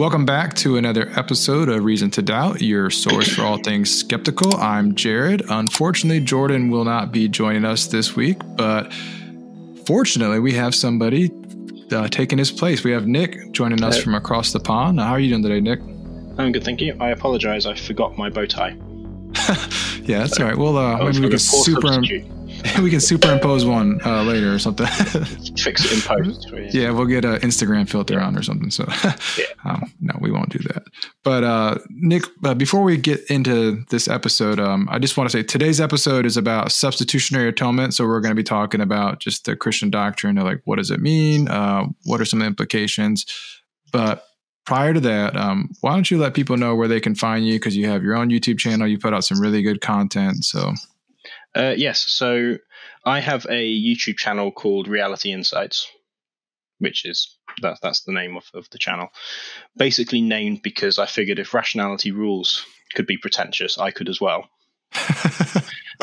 Welcome back to another episode of Reason to Doubt, your source for all things skeptical. I'm Jared. Unfortunately, Jordan will not be joining us this week, but fortunately, we have somebody uh, taking his place. We have Nick joining us from across the pond. How are you doing today, Nick? I'm good, thank you. I apologize, I forgot my bow tie. yeah, that's so, all right. Well, uh, maybe we can super we can superimpose one uh, later or something. Fix it in post. Yeah, we'll get an Instagram filter yeah. on or something. So, yeah. um, no, we won't do that. But uh, Nick, uh, before we get into this episode, um, I just want to say today's episode is about substitutionary atonement. So we're going to be talking about just the Christian doctrine of like what does it mean, uh, what are some implications. But prior to that, um, why don't you let people know where they can find you because you have your own YouTube channel, you put out some really good content. So uh, yes. So I have a YouTube channel called Reality Insights, which is that, that's the name of, of the channel. Basically named because I figured if rationality rules could be pretentious, I could as well.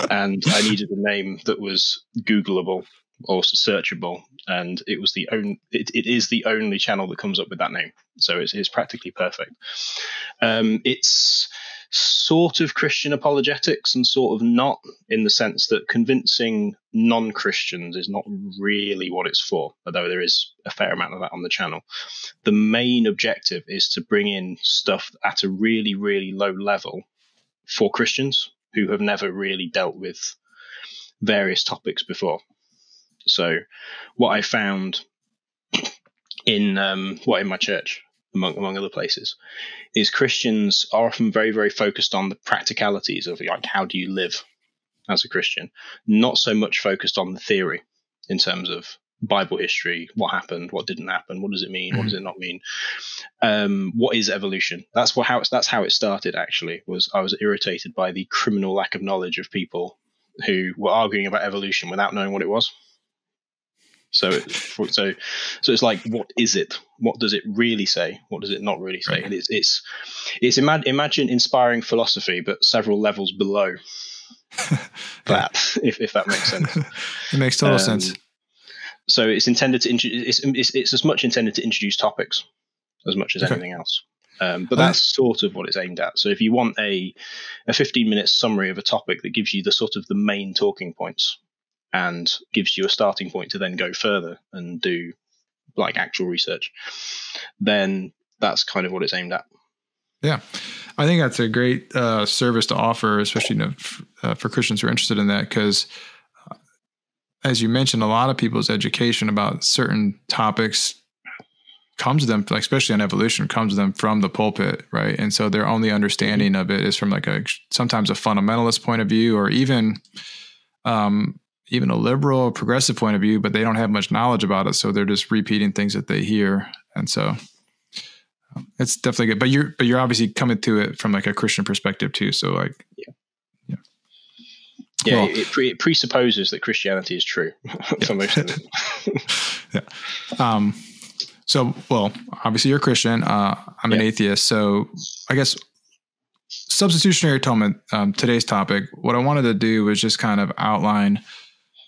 and I needed a name that was Googleable or searchable, and it was the only. It, it is the only channel that comes up with that name, so it's, it's practically perfect. Um, it's sort of Christian apologetics and sort of not, in the sense that convincing non Christians is not really what it's for, although there is a fair amount of that on the channel. The main objective is to bring in stuff at a really, really low level for Christians who have never really dealt with various topics before. So, what I found in um, what in my church among among other places, is Christians are often very very focused on the practicalities of like how do you live as a Christian, not so much focused on the theory in terms of Bible history, what happened, what didn't happen, what does it mean, what does it not mean, um, what is evolution? That's what how it's, that's how it started. Actually, was I was irritated by the criminal lack of knowledge of people who were arguing about evolution without knowing what it was. So, so, so it's like, what is it? What does it really say? What does it not really say? Right. And it's it's it's ima- imagine inspiring philosophy, but several levels below that, if if that makes sense. it makes total um, sense. So it's intended to it's, it's it's as much intended to introduce topics as much as okay. anything else. Um, but that's sort of what it's aimed at. So if you want a a 15 minute summary of a topic that gives you the sort of the main talking points, and gives you a starting point to then go further and do like actual research, then that's kind of what it's aimed at. Yeah, I think that's a great uh, service to offer, especially you know, f- uh, for Christians who are interested in that, because uh, as you mentioned, a lot of people's education about certain topics comes to them, especially on evolution, comes to them from the pulpit, right? And so their only understanding of it is from like a sometimes a fundamentalist point of view, or even um, even a liberal progressive point of view, but they don't have much knowledge about it. So they're just repeating things that they hear. And so um, it's definitely good. But you're, but you're obviously coming to it from like a Christian perspective too. So like, yeah. Yeah. Yeah. Well, it, pre- it, presupposes that Christianity is true for most of it. yeah. Um, so, well, obviously you're a Christian. Uh, I'm yeah. an atheist. So I guess substitutionary atonement, um, today's topic, what I wanted to do was just kind of outline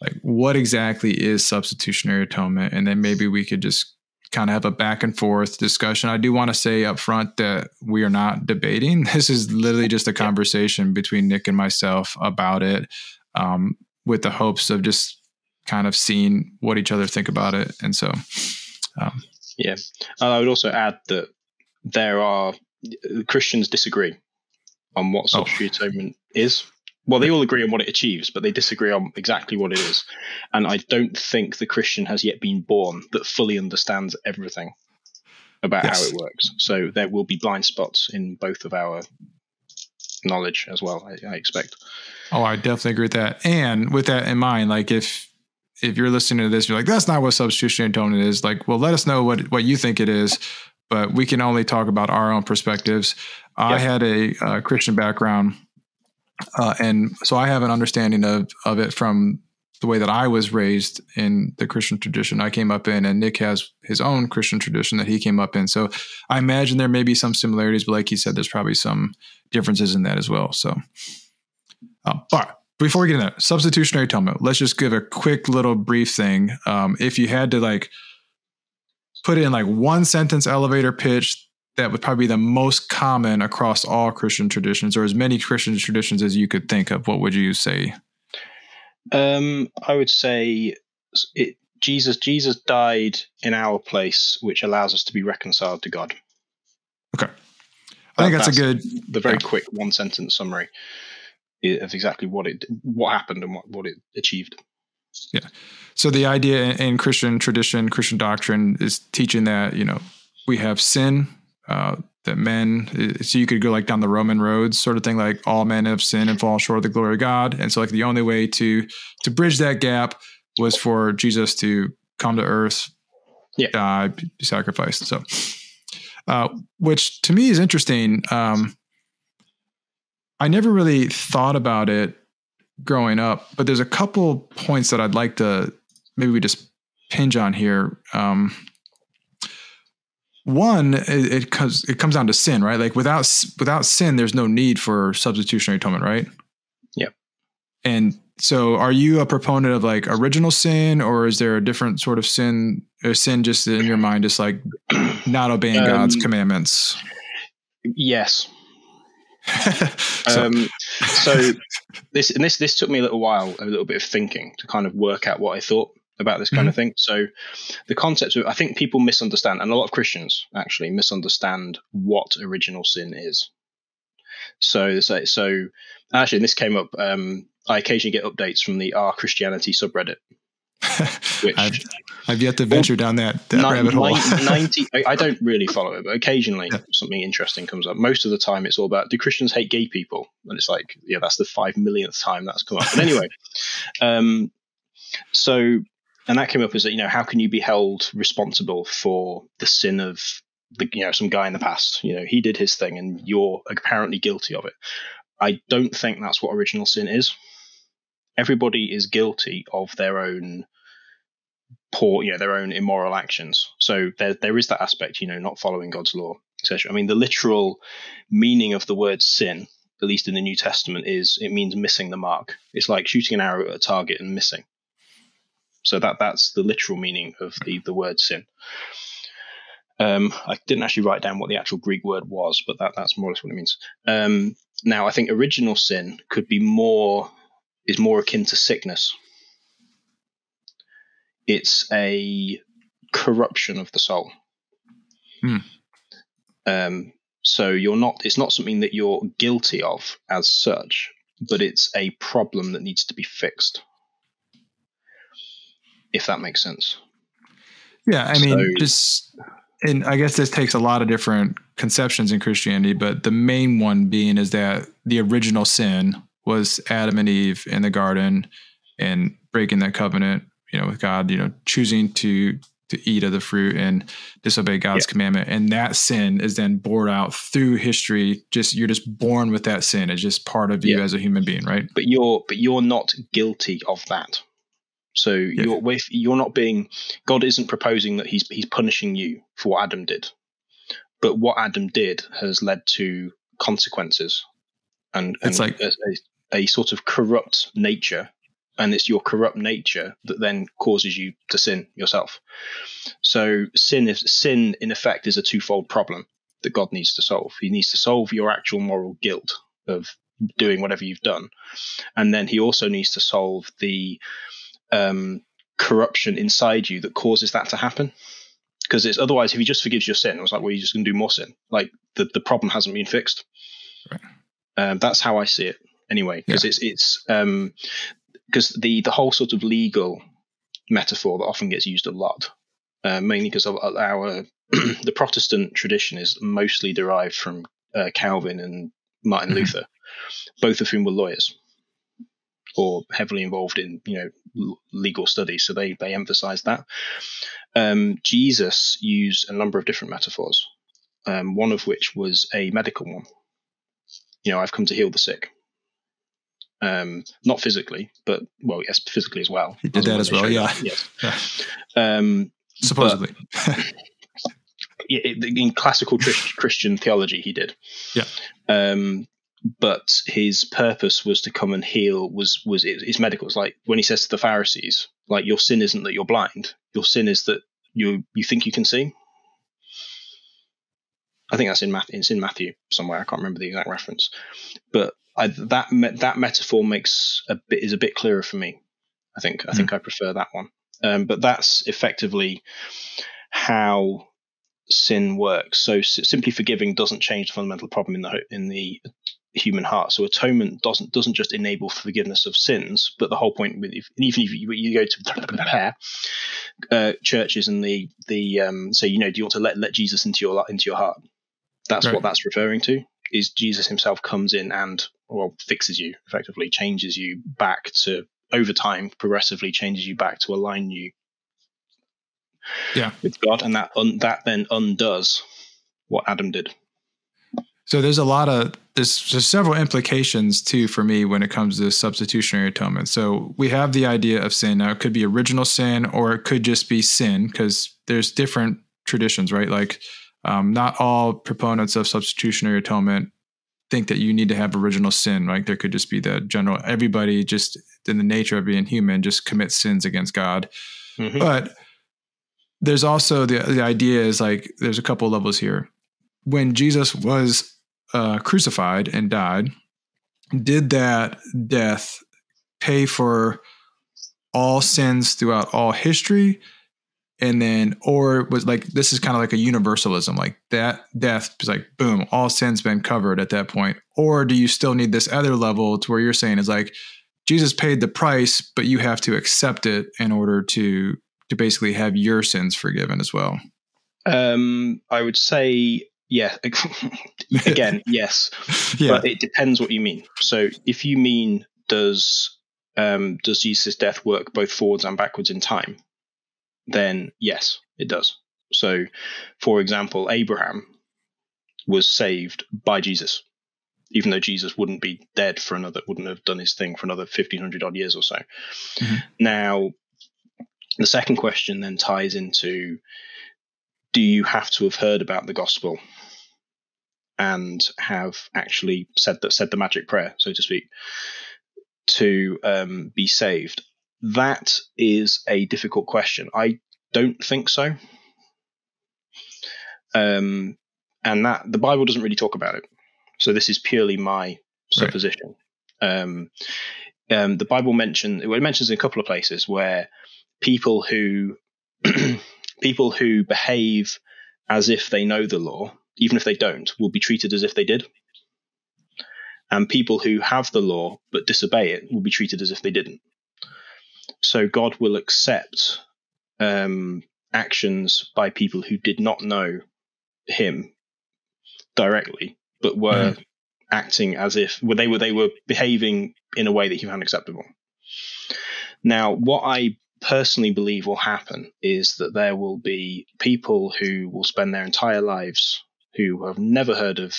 like what exactly is substitutionary atonement? And then maybe we could just kind of have a back and forth discussion. I do want to say up front that we are not debating. This is literally just a conversation between nick and myself about it um, with the hopes of just kind of seeing what each other think about it. And so um, yeah. I would also add that there are christians disagree on what oh. substitutionary oh. atonement is well, they all agree on what it achieves, but they disagree on exactly what it is. And I don't think the Christian has yet been born that fully understands everything about yes. how it works. So there will be blind spots in both of our knowledge as well. I, I, expect. Oh, I definitely agree with that. And with that in mind, like if if you're listening to this, you're like, that's not what substitutionary atonement is. Like, well, let us know what what you think it is. But we can only talk about our own perspectives. I had a, a Christian background uh, and so I have an understanding of of it from the way that I was raised in the Christian tradition I came up in, and Nick has his own Christian tradition that he came up in. So I imagine there may be some similarities, but like you said, there's probably some differences in that as well. So, but before we get into that, substitutionary atonement, let's just give a quick little brief thing. Um, if you had to like put in like one sentence elevator pitch that would probably be the most common across all Christian traditions, or as many Christian traditions as you could think of? What would you say? Um, I would say it, Jesus. Jesus died in our place, which allows us to be reconciled to God. Okay, I think that's, that's, a good, the very yeah. quick one sentence summary of exactly what it, what happened, and what what it achieved. Yeah. So the idea in Christian tradition, Christian doctrine, is teaching that you know we have sin uh, that men so you could go like down the roman roads sort of thing like all men have sinned and fall short of the glory of god and so like the only way to to bridge that gap was for jesus to come to earth yeah. die be sacrificed so uh, which to me is interesting um, i never really thought about it growing up but there's a couple points that i'd like to maybe we just pinch on here um, one it, it comes it comes down to sin right? Like without without sin there's no need for substitutionary atonement right? Yeah and so are you a proponent of like original sin or is there a different sort of sin a sin just in your mind just like not obeying um, god's commandments? yes. So. Um, so this and this this took me a little while a little bit of thinking to kind of work out what i thought about this kind mm-hmm. of thing. So the concept of I think people misunderstand, and a lot of Christians actually misunderstand what original sin is. So so, so actually, this came up. Um, I occasionally get updates from the R Christianity subreddit. Which I've, I've, yet to venture down that, that rabbit hole. 90, I don't really follow it, but occasionally yeah. something interesting comes up. Most of the time, it's all about do Christians hate gay people? And it's like, yeah, that's the five millionth time that's come up. But anyway, um, so and that came up as that you know how can you be held responsible for the sin of the you know some guy in the past? You know he did his thing and you're apparently guilty of it. I don't think that's what original sin is. Everybody is guilty of their own poor you know their own immoral actions. So there there is that aspect you know not following god's law etc i mean the literal meaning of the word sin at least in the new testament is it means missing the mark. It's like shooting an arrow at a target and missing so that that's the literal meaning of the the word sin. Um, I didn't actually write down what the actual Greek word was, but that that's more or less what it means. Um, now, I think original sin could be more is more akin to sickness. It's a corruption of the soul. Hmm. Um, so you're not. It's not something that you're guilty of as such, but it's a problem that needs to be fixed if that makes sense. Yeah, I mean, so, just and I guess this takes a lot of different conceptions in Christianity, but the main one being is that the original sin was Adam and Eve in the garden and breaking that covenant, you know, with God, you know, choosing to to eat of the fruit and disobey God's yeah. commandment. And that sin is then born out through history. Just you're just born with that sin. It's just part of you yeah. as a human being, right? But you're but you're not guilty of that. So yeah. you're with, you're not being God isn't proposing that he's he's punishing you for what Adam did, but what Adam did has led to consequences, and, and it's like a, a, sort of corrupt nature, and it's your corrupt nature that then causes you to sin yourself. So sin is sin in effect is a twofold problem that God needs to solve. He needs to solve your actual moral guilt of doing whatever you've done, and then he also needs to solve the um, corruption inside you that causes that to happen. Because it's otherwise, if he just forgives your sin, it was like, well, you're just going to do more sin. Like the, the problem hasn't been fixed. Right. Um, that's how I see it, anyway. Because yeah. it's it's because um, the the whole sort of legal metaphor that often gets used a lot, uh, mainly because of our the Protestant tradition is mostly derived from uh, Calvin and Martin mm-hmm. Luther, both of whom were lawyers or heavily involved in you know legal studies, so they they emphasize that. Um, Jesus used a number of different metaphors, um, one of which was a medical one. You know, I've come to heal the sick. Um, not physically, but well, yes, physically as well. He did that as well, yeah. Yes. Yeah. Um, Supposedly. in classical Christian theology, he did. Yeah. Um, but his purpose was to come and heal was was his medical it's like when he says to the pharisees like your sin isn't that you're blind your sin is that you you think you can see i think that's in Matthew. It's in Matthew somewhere. I can't remember the exact reference, but I, that me- that metaphor makes a bit is a bit clearer for me. I think I think I prefer that one. Um, but that's effectively how sin works. So s- simply forgiving doesn't change the fundamental problem in the in the human heart. So atonement doesn't doesn't just enable forgiveness of sins, but the whole point with if, even if you, you go to uh, churches and the the um, say you know do you want to let let Jesus into your into your heart? That's Right. what that's referring to. Is Jesus Himself comes in and well fixes you effectively, changes you back to over time, progressively changes you back to align you Yeah. with God, and that un, that then undoes what Adam did. So there's a lot of there's, there's several implications too for me when it comes to substitutionary atonement. So we have the idea of sin. Now it could be original sin or it could just be sin because there's different traditions, right? Like um, not all proponents of substitutionary atonement think that you need to have original sin. Like there could just be the general everybody just in the nature of being human just commits sins against God. Mhm. But there's also the the idea is like there's a couple levels here. When Jesus was uh, crucified and died, did that death pay for all sins throughout all history? And then, or was like this is kind of like a universalism, like that death is like boom, all sins been covered at that point. Or do you still need this other level to where you're saying is like Jesus paid the price, but you have to accept it in order to to basically have your sins forgiven as well. Um, I would say, yeah. Again, yes, yeah, but it depends what you mean. So, if you mean does um, does Jesus' death work both forwards and backwards in time, then yes, it does. So, for example, Abraham was saved by Jesus, even though Jesus wouldn't be dead for another, wouldn't have done his thing for another fifteen hundred odd years or so. Mhm. Now, the second question then ties into do you have to have heard about the gospel and have actually said that said the magic prayer, so to speak, to um, be saved? That is a difficult question. I don't think so. Um, and that the Bible doesn't really talk about it. So this is purely my supposition. Um, um, the Bible mention well, it mentions in a couple of places where people who people who behave as if they know the law, even if they don't, will be treated as if they did. And people who have the law but disobey it will be treated as if they didn't. So God will accept um, actions by people who did not know Him directly, but were acting as if well, they were they were behaving in a way that He found acceptable. Now, what I personally believe will happen is that there will be people who will spend their entire lives who have never heard of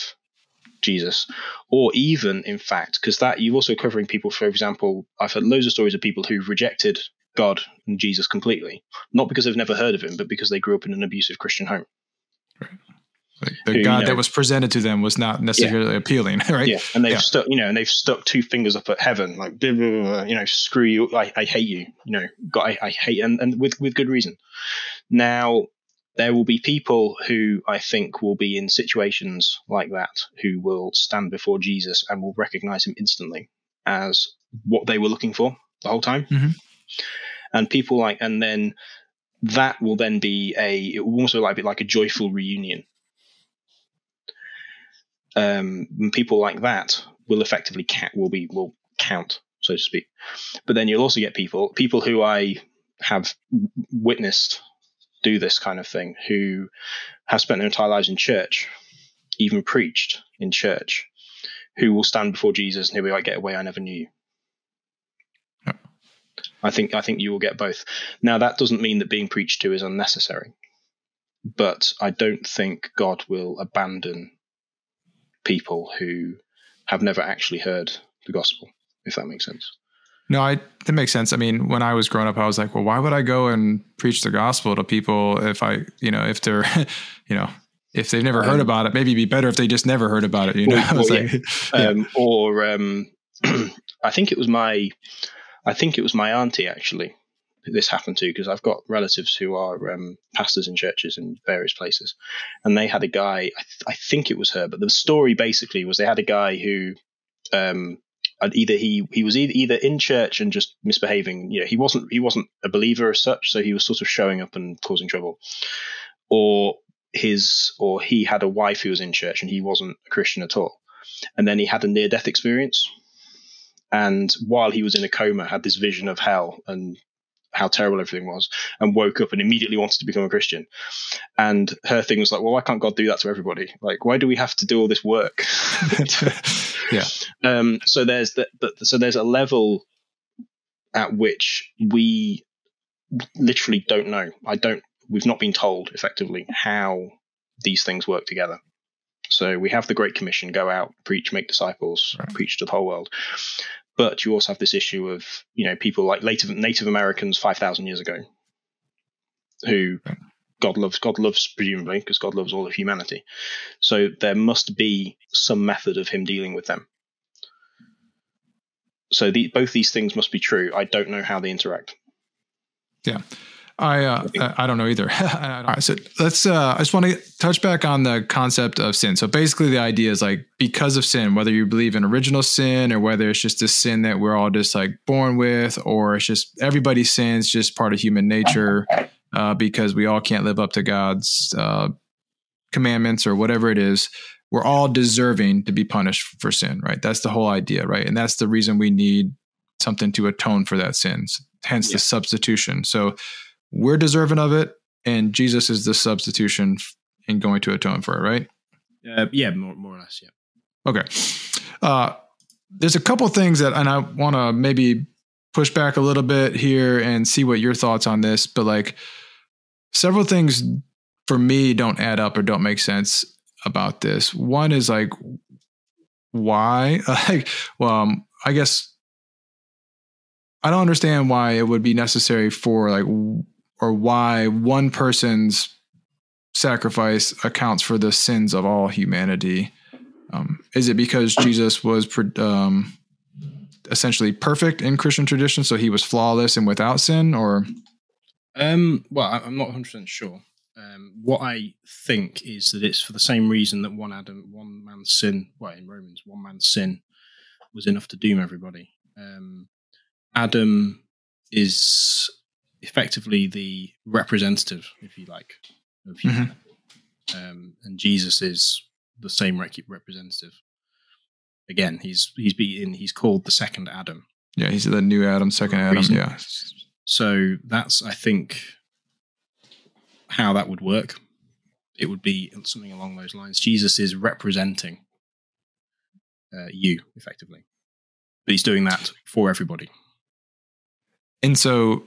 Jesus, or even, in fact, because that you're also covering people, for example, I've heard loads of stories of people who've rejected God and Jesus completely, not because they've never heard of him, but because they grew up in an abusive Christian home. Like the who, you God know- that was presented to them was not necessarily appealing, right? Yeah, and they've Yeah. stuck, you know, and they've stuck two fingers up at heaven, like, blah, blah, blah, you know, screw you, I, I hate you, you know, God, I, I hate, and, and with with good reason. Now, there will be people who I think will be in situations like that who will stand before Jesus and will recognize him instantly as what they were looking for the whole time. Mhm. And people like, and then that will then be a, it will also like be like a joyful reunion. Um, people like that will effectively count, will be will count, so to speak. But then you'll also get people people who I have witnessed do this kind of thing who have spent their entire lives in church, even preached in church, who will stand before Jesus and he'll be like, "Get away! I never knew you." I think I think you will get both. Now that doesn't mean that being preached to is unnecessary, but I don't think God will abandon people who have never actually heard the gospel, if that makes sense. No, I that makes sense. I mean, when I was growing up, I was like, well, why would I go and preach the gospel to people if I, you know, if they're, you know, if they've never heard Um, about it, maybe it'd be better if they just never heard about it. You know, I like, um, or um, I think it was my, I think it was my auntie actually. This happened to because I've got relatives who are um, pastors in churches in various places, and they had a guy. I, th- I, think it was her, but the story basically was they had a guy who um, either he he was either, either in church and just misbehaving. You know, he wasn't he wasn't a believer as such, so he was sort of showing up and causing trouble, or his or he had a wife who was in church and he wasn't a Christian at all, and then he had a near death experience. And while he was in a coma, had this vision of hell and how terrible everything was and woke up and immediately wanted to become a Christian. And her thing was like, well, why can't God do that to everybody? Like, why do we have to do all this work? yeah. Um, so there's that, so there's a level at which we literally don't know. I don't, we've not been told effectively how these things work together. So we have the Great Commission go out, preach, make disciples, right. preach to the whole world. But you also have this issue of you know people like Native Native Americans five thousand years ago, who God loves. God loves presumably because God loves all of humanity. So there must be some method of Him dealing with them. So the, both these things must be true. I don't know how they interact. Yeah. I uh, I don't know either. All right, so let's. Uh, I just want to touch back on the concept of sin. So basically, the idea is like because of sin, whether you believe in original sin or whether it's just a sin that we're all just like born with, or it's just everybody sins, just part of human nature, uh, because we all can't live up to God's uh, commandments or whatever it is. We're all deserving to be punished for sin, right? That's the whole idea, right? And that's the reason we need something to atone for that sin. Hence yeah. the substitution. So we're deserving of it, and Jesus is the substitution and going to atone for it, right? Uh, yeah, more, more or less, yeah. Okay. Uh, there's a couple things that, and I want to maybe push back a little bit here and see what your thoughts on this, but like several things for me don't add up or don't make sense about this. One is like, why? Like, well, um, I guess I don't understand why it would be necessary for like or why one person's sacrifice accounts for the sins of all humanity. Um, is it because Jesus was um, essentially perfect in Christian tradition, so he was flawless and without sin, or? Um, well, I'm not 100 percent sure. Um, what I think is that it's for the same reason that one Adam, one man's sin, well, in Romans, one man's sin was enough to doom everybody. Um, Adam is effectively the representative, if you like, of mm-hmm. humanity. Mm-hmm. Um, and Jesus is the same representative. Again, he's he's being he's called the second Adam. Yeah, he's the new Adam, second Adam. Reason. Yeah. So that's I think how that would work. It would be something along those lines. Jesus is representing uh, you effectively, but he's doing that for everybody. And so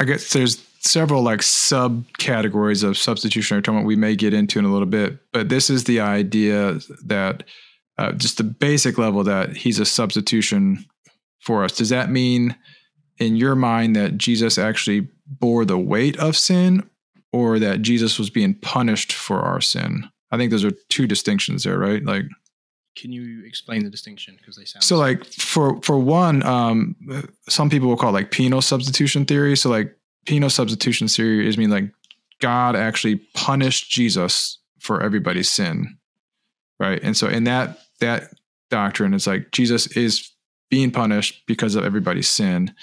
I guess there's several like subcategories of substitutionary atonement we may get into in a little bit, but this is the idea that uh, just the basic level that he's a substitution for us. Does that mean in your mind that Jesus actually bore the weight of sin or that Jesus was being punished for our sin? I think those are two distinctions there, right? Like can you explain the distinction? Because they sound so like for for one um some people will call it like penal substitution theory. So like penal substitution theory is mean like god actually punished jesus for everybody's sin right? And so in that that doctrine it's like jesus is being punished because of everybody's sin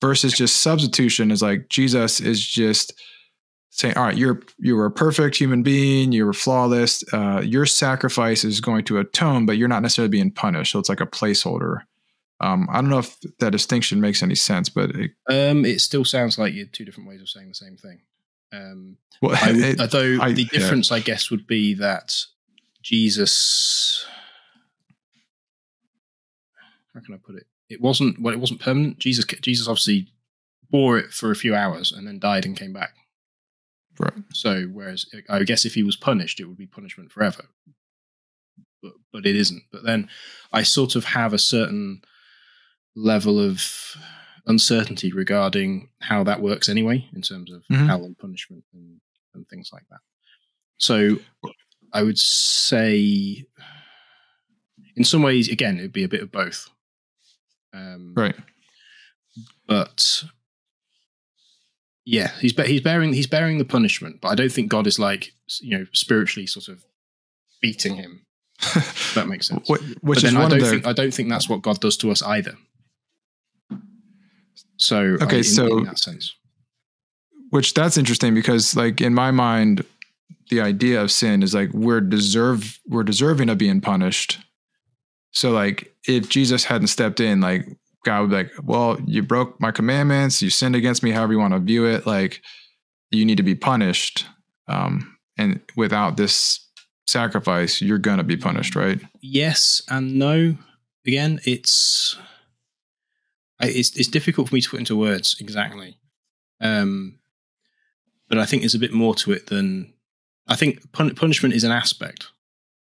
versus just substitution. Is like jesus is just saying, all right, you're you were a perfect human being, you were flawless. Uh, your sacrifice is going to atone, but you're not necessarily being punished. So it's like a placeholder. Um, I don't know if that distinction makes any sense, but it, um, it still sounds like you're two different ways of saying the same thing. Um, well, I would, it, although I, the difference, yeah. I guess, would be that Jesus. How can I put it? It wasn't well. It wasn't permanent. Jesus, Jesus obviously bore it for a few hours and then died and came back. Right. So, whereas I guess if he was punished, it would be punishment forever. But, but it isn't. But then I sort of have a certain level of uncertainty regarding how that works anyway, in terms of mm-hmm. hell and punishment and, and things like that. So I would say, in some ways, again, it'd be a bit of both. Um, right. But Yeah, he's be- he's bearing he's bearing the punishment, but I don't think God is like you know spiritually sort of beating him. If that makes sense. Wh- Which but is then I don't think I don't think that's what God does to us either. So Okay, I- in, so- in that sense, which that's interesting because like in my mind the idea of sin is like we're deserve we're deserving of being punished so like if jesus hadn't stepped in like god would be like well you broke my commandments you sinned against me however you want to view it like you need to be punished um and without this sacrifice you're gonna be punished right yes and no. Again, it's it's it's difficult for me to put into words exactly. Um, but I think there's a bit more to it than I think. Pun- punishment is an aspect,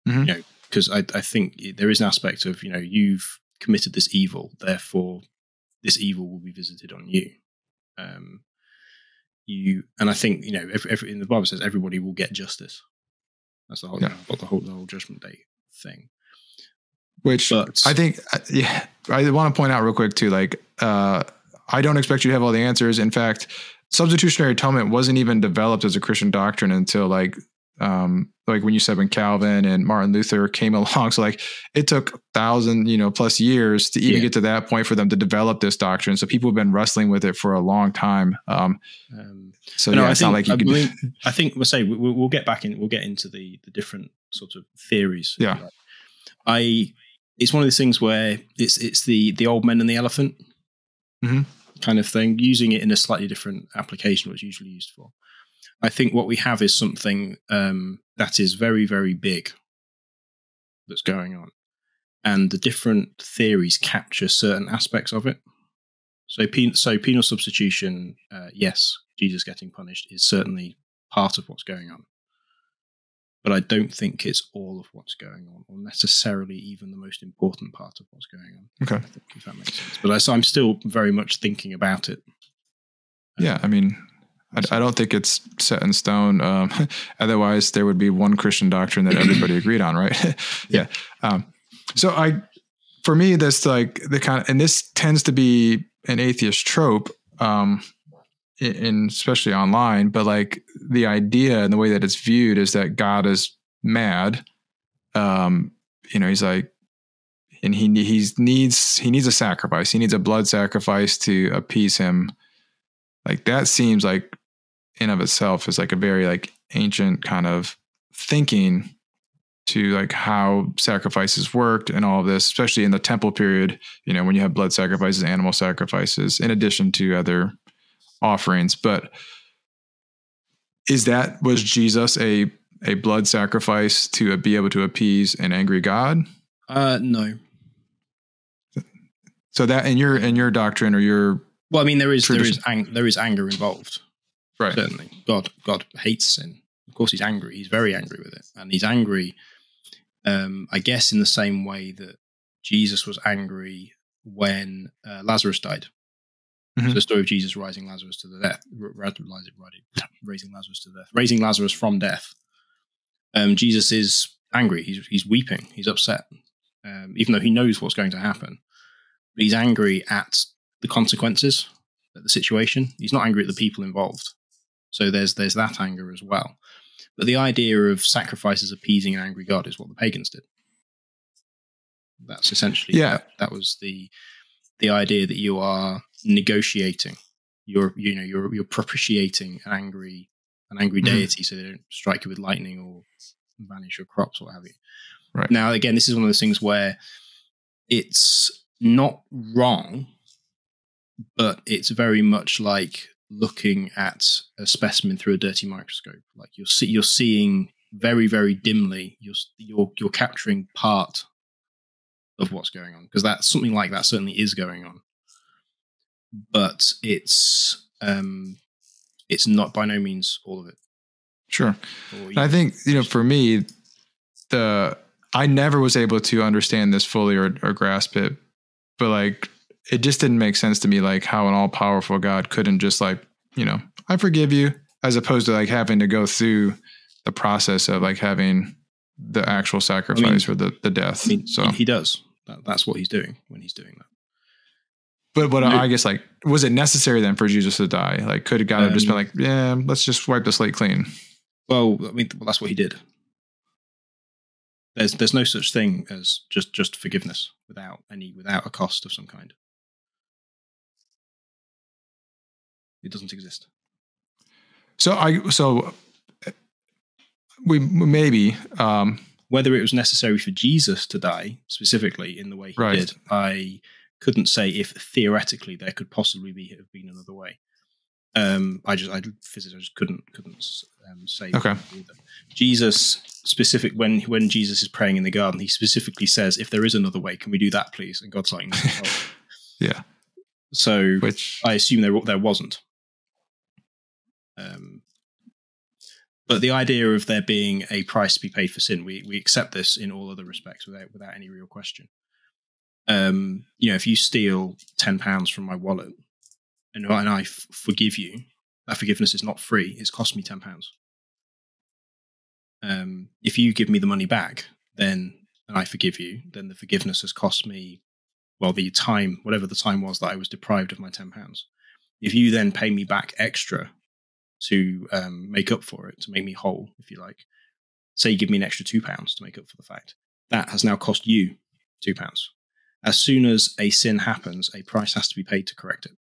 Mhm. you know, because I I think there is an aspect of you know you've committed this evil, therefore this evil will be visited on you. Um, you and I think you know every, every, in the Bible says everybody will get justice. That's the whole Yeah. the whole the whole judgment day thing. which But- I think, uh, yeah, I want to point out real quick too. Like, uh, I don't expect you to have all the answers. In fact, substitutionary atonement wasn't even developed as a Christian doctrine until like, um, like when you said when Calvin and Martin Luther came along. So like, it took thousand, you know, plus years to even Yeah. get to that point for them to develop this doctrine. So people have been wrestling with it for a long time. Um, Um, so No, yeah, I it's not think- like you I can. believe- I think we'll say we- we'll, we'll get back in. We'll get into the the different sort of theories. Yeah. like. I. It's one of those things where it's it's the the old men and the elephant Mhm. kind of thing. Using it in a slightly different application, what it's usually used for. I think what we have is something um, that is very very big that's going on, and the different theories capture certain aspects of it. So, pen- so penal substitution, uh, yes, Jesus getting punished is certainly part of what's going on. But I don't think it's all of what's going on, or necessarily even the most important part of what's going on. Okay. I think, if that makes sense. But I, so I'm still very much thinking about it. Yeah, I mean, I, I don't think it's set in stone. Um, otherwise, there would be one Christian doctrine that everybody agreed on, right? yeah. Um, so I, for me, that's like the kind of, and this tends to be an atheist trope, um, in, in especially online. But like the idea and the way that it's viewed is that God is mad. Um, you know, he's like, and he he's needs he needs a sacrifice. He needs a blood sacrifice to appease him like that seems like in of itself is like a very like ancient kind of thinking to like how sacrifices worked and all of this especially in the temple period you know when you have blood sacrifices animal sacrifices in addition to other offerings but is that was jesus a a blood sacrifice to be able to appease an angry god Uh, no. so that in your in your doctrine or your Well, I mean, there is there is Tradition. ang- there is anger involved. Right Certainly, God God hates sin. Of course, he's angry. He's very angry with it, and he's angry. Um, I guess in the same way that Jesus was angry when uh, Lazarus died. Mhm. So the story of Jesus rising Lazarus to the death, r- ra- rising, raising Lazarus to death, raising Lazarus from death. Um, Jesus is angry. He's he's weeping. He's upset, um, even though he knows what's going to happen. But he's angry at the consequences, at the situation. He's not angry at the people involved. So there's there's that anger as well. But the idea of sacrifices appeasing an angry God is what the pagans did. That's essentially Yeah. that, that was the the idea that you are negotiating. You're you know you're you're propitiating an angry an angry Mhm. deity so they don't strike you with lightning or vanish your crops or what have you. Right. Now again, this is one of those things where it's not wrong, but it's very much like looking at a specimen through a dirty microscope. Like you're see, you're seeing very very dimly. You're you're you're capturing part of what's going on because that something like that certainly is going on, but it's um it's not by no means all of it. sure I think you know, for me, the I never was able to understand this fully or, or grasp it, but like it just didn't make sense to me, like how an all powerful God couldn't just like you know, I forgive you, as opposed to like having to go through the process of like having the actual sacrifice or the the death. I mean, so he, does. That's what he's doing when he's doing that. But what I guess like was it necessary then for Jesus to die? Like could God have just been Um, like, yeah, let's just wipe the slate clean? Well, I mean, well, that's what he did. There's there's no such thing as just just forgiveness without any without a cost of some kind. It doesn't exist. So I so we maybe um Whether it was necessary for Jesus to die specifically in the way he Right. did, I couldn't say if theoretically there could possibly be have been another way. Um, I just I physically I just couldn't couldn't um, say Okay. either. Jesus specific when when Jesus is praying in the garden, he specifically says, "If there is another way, can we do that, please?" And God's like, "No." Yeah. So which I assume there there wasn't. Um, but the idea of there being a price to be paid for sin, we we accept this in all other respects without without any real question. Um, you know, if you steal ten pounds from my wallet and, and I f- forgive you, that forgiveness is not free. It's cost me ten pounds. Um, if you give me the money back, then and I forgive you, then the forgiveness has cost me, well, the time, whatever the time was that I was deprived of my ten pounds. If you then pay me back extra to um, make up for it, to make me whole, if you like, say you give me an extra two pounds to make up for the fact that has now cost you two pounds. As soon as a sin happens, a price has to be paid to correct it.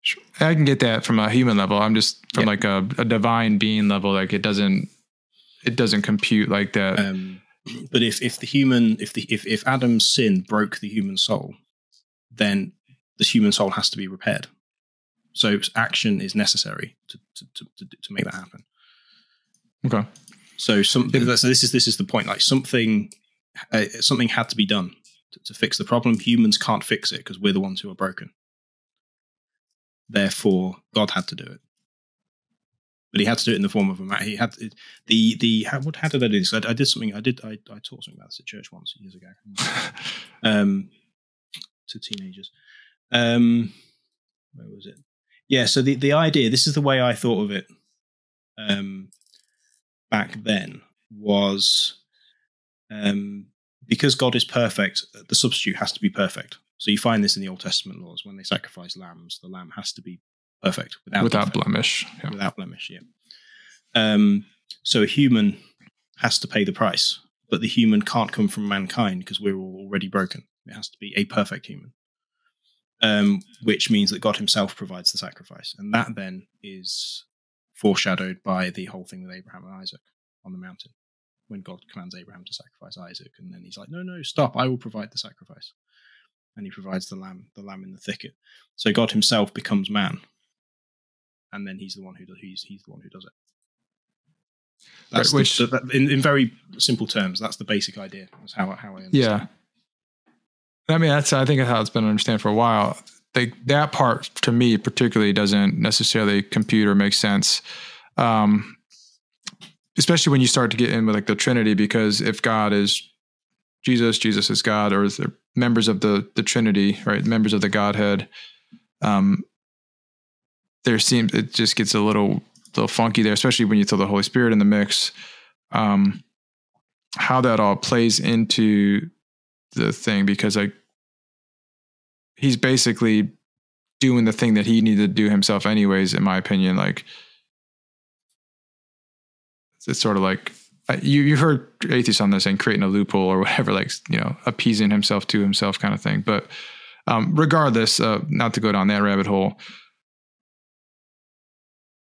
Sure. I can get that from a human level. I'm just from Yeah. like a, a divine being level. Like it doesn't, it doesn't compute like that. Um, but if if the human if the if, if Adam's sin broke the human soul, then the human soul has to be repaired. So action is necessary to to, to, to, to make that happen. okay. So some so this is this is the point. Like something uh, something had to be done to, to fix the problem. Humans can't fix it because we're the ones who are broken. Therefore, God had to do it. But he had to do it in the form of a man. He had the the how, what how did I do this? I, I did something. I did I, I taught something about this at church once years ago. Um, to teenagers. Um, where was it? Yeah. So the the idea. This is the way I thought of it. Um, back then was um, because God is perfect, the substitute has to be perfect. So you find this in the Old Testament laws when they sacrifice lambs, the lamb has to be perfect without Without defect, blemish. Yeah. without blemish. Yeah. Um, so a human has to pay the price, but the human can't come from mankind because we're all already broken. It has to be a perfect human, um, which means that God Himself provides the sacrifice, and that then is foreshadowed by the whole thing with Abraham and Isaac on the mountain when God commands Abraham to sacrifice Isaac, and then he's like, "No, no, stop! I will provide the sacrifice," and he provides the lamb, the lamb in the thicket. So God Himself becomes man, and then He's the one who does. He's He's the one who does it. That's Right, which- the, that, in, in very simple terms, that's the basic idea. That's how how I understand. Yeah. I mean, that's I think how it's been understood for a while. Like that part to me particularly doesn't necessarily compute or make sense. Um, especially when you start to get in with like the Trinity, because if God is Jesus, Jesus is God, or is members of the the Trinity, right? Members of the Godhead. Um, there seems it just gets a little little funky there, especially when you throw the Holy Spirit in the mix. Um, how that all plays into the thing because like he's basically doing the thing that he needed to do himself anyways in my opinion like it's, sort of like you you've heard atheists on this saying creating a loophole or whatever like you know appeasing himself to himself kind of thing but um, regardless uh, not to go down that rabbit hole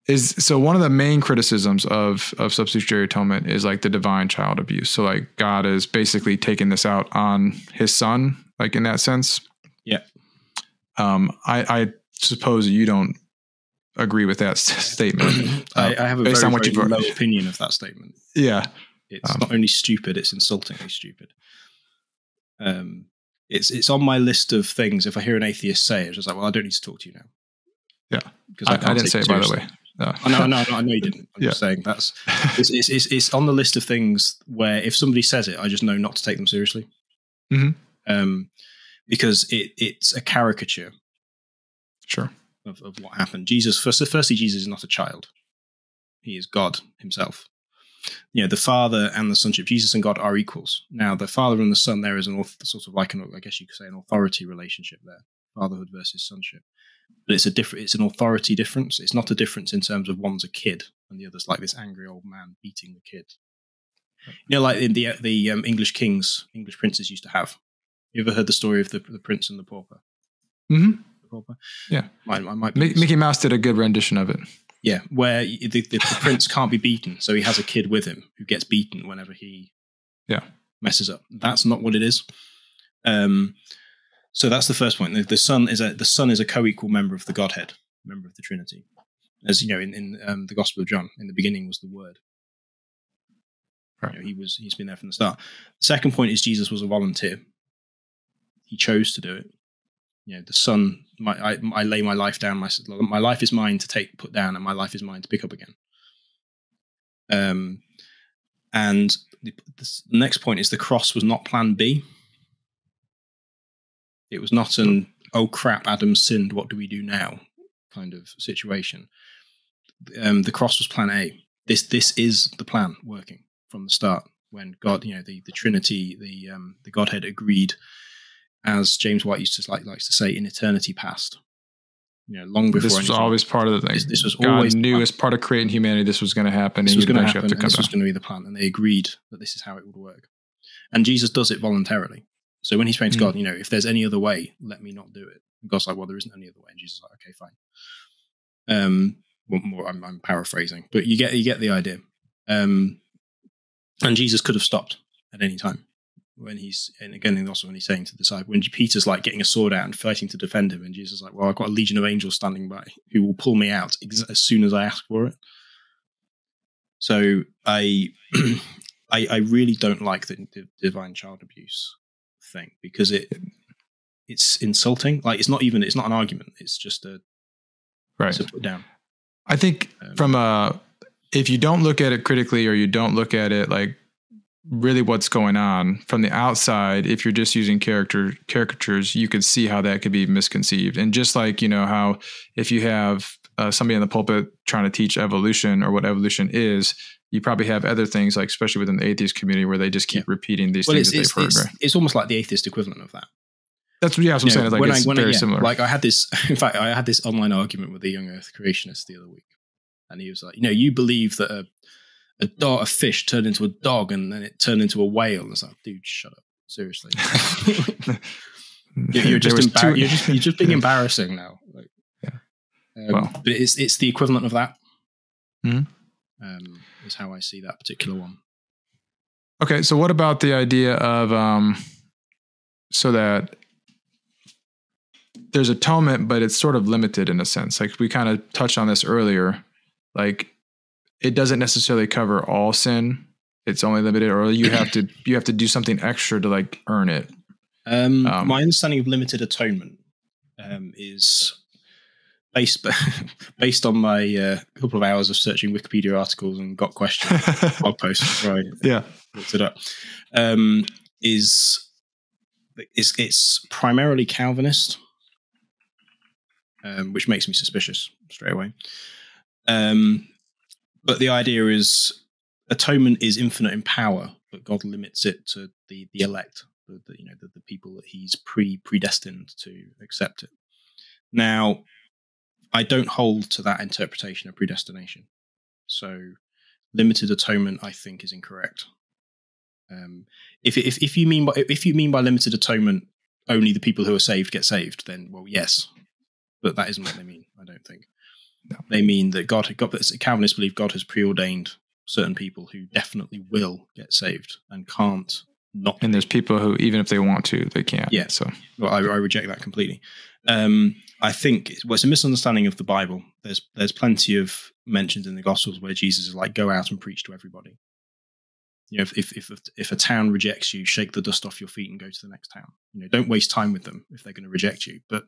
is so one of the main criticisms of of substitutionary atonement is like the divine child abuse. So like God is basically taking this out on his son, like in that sense. Yeah. Um, I, I suppose you don't agree with that statement. I, I have a based very, on what very low opinion of that statement. yeah. It's Um, not only stupid; it's insultingly stupid. Um, it's it's on my list of things. If I hear an atheist say it, it's just like, well, I don't need to talk to you now. Yeah. because I, I, can't didn't say it by the way. No. Oh, no, no, no, I know you didn't. I'm Yeah. just saying that's it's, it's, it's, it's on the list of things where if somebody says it, I just know not to take them seriously. Mhm. Um, because it it's a caricature Sure. of, of what happened. Jesus, first, firstly, Jesus is not a child; he is God Himself. you know, the Father and the Sonship, Jesus and God are equals. Now, the Father and the Son, there is an sort of like an, I guess you could say, an authority relationship there, fatherhood versus sonship. But it's a different, it's an authority difference. It's not a difference in terms of one's a kid and the other's like this angry old man beating the kid. You know, like in the the um, English kings, English princes used to have. You ever heard the story of the the prince and the pauper? Mm-hmm. The pauper. Yeah, I might. Mi- Mickey Mouse did a good rendition of it. Yeah, where the, the, the prince can't be beaten, so he has a kid with him who gets beaten whenever he yeah messes up. That's not what it is. Um, so that's the first point. The, the son is a the son is a co-equal member of the Godhead, member of the Trinity. As you know, in, in um, the Gospel of John, in the beginning was the Word. Right. You know, he was he's been there from the start. The second point is Jesus was a volunteer. He chose to do it. You know, the Son. My, I, I lay my life down. My my life is mine to take, put down, and my life is mine to pick up again. Um, and the, the next point is the cross was not Plan B. It was not an oh crap, Adam sinned. What do we do now? Kind of situation. Um, the cross was Plan A. This this is the plan working from the start. When God, you know, the, the Trinity, the um, the Godhead agreed, as James White used to like likes to say, in eternity past. You know, long before this was anything- always part of the thing. This- this was God always the knew as part of creating humanity this was going to happen. this and was going to happen, have and to this was going to be the plan, and they agreed that this is how it would work. And Jesus does it voluntarily. So when he's praying to Mm. God, you know, if there's any other way, let me not do it. And God's like, well, there isn't any other way. And Jesus is like, okay, fine. Um, well, more, I'm, I'm paraphrasing, but you get you get the idea. Um, and Jesus could have stopped at any time when he's and again also when he's saying to the disciple when Peter's like getting a sword out and fighting to defend him, and Jesus is like, well, I've got a legion of angels standing by who will pull me out ex- as soon as I ask for it. So I, I, I really don't like the, the divine child abuse thing because it it's insulting. Like it's not even it's not an argument. It's just a Right. put down. I think Um, from a if you don't look at it critically or you don't look at it like really what's going on from the outside if you're just using character caricatures you could see how that could be misconceived and just like you know how if you have uh, somebody in the pulpit trying to teach evolution or what evolution is you probably have other things like especially within the atheist community where they just keep repeating these Well, things that they've heard it's, right it's almost like the atheist equivalent of that. that's yeah that's what i'm saying like when it's I, when I- very yeah, similar Like I had this, in fact, I had this online argument with a young Earth creationist the other week, and he was like, "You know, you believe that a a, dog, a fish turned into a dog and then it turned into a whale." And I was like, "Dude, shut up, seriously." You're, you're just, embar- two- you're just you're just being embarrassing now. Um, Well. but it's it's the equivalent of that. Mhm. Um, is how I see that particular one. Okay, so what about the idea of um so that there's atonement, but it's sort of limited in a sense. Like we kind of touched on this earlier. Like it doesn't necessarily cover all sin. It's only limited, or you have to you have to do something extra to like earn it. Um, Um, my understanding of limited atonement um, is based based on my uh, couple of hours of searching Wikipedia articles and got questions blog posts right yeah. looked it up. Um, is is it's primarily Calvinist, um, which makes me suspicious straight away. Um, but the idea is atonement is infinite in power, but God limits it to the the elect, the, the you know the, the people that He's pre predestined to accept it. Now, I don't hold to that interpretation of predestination. So, limited atonement, I think, is incorrect. Um, if, if if you mean by if you mean by limited atonement only the people who are saved get saved, then well, yes, but that isn't what they mean. I don't think No. they mean that God, God Calvinists believe God has preordained certain people who definitely will get saved and can't not. And there's people who even if they want to, they can't. Yeah. So Well, I, I reject that completely. Um, I think well, it's a misunderstanding of the Bible. There's there's plenty of mentions in the Gospels where Jesus is like, "Go out and preach to everybody." You know, if if if, if a town rejects you, shake the dust off your feet and go to the next town. You know, don't waste time with them if they're going to reject you, but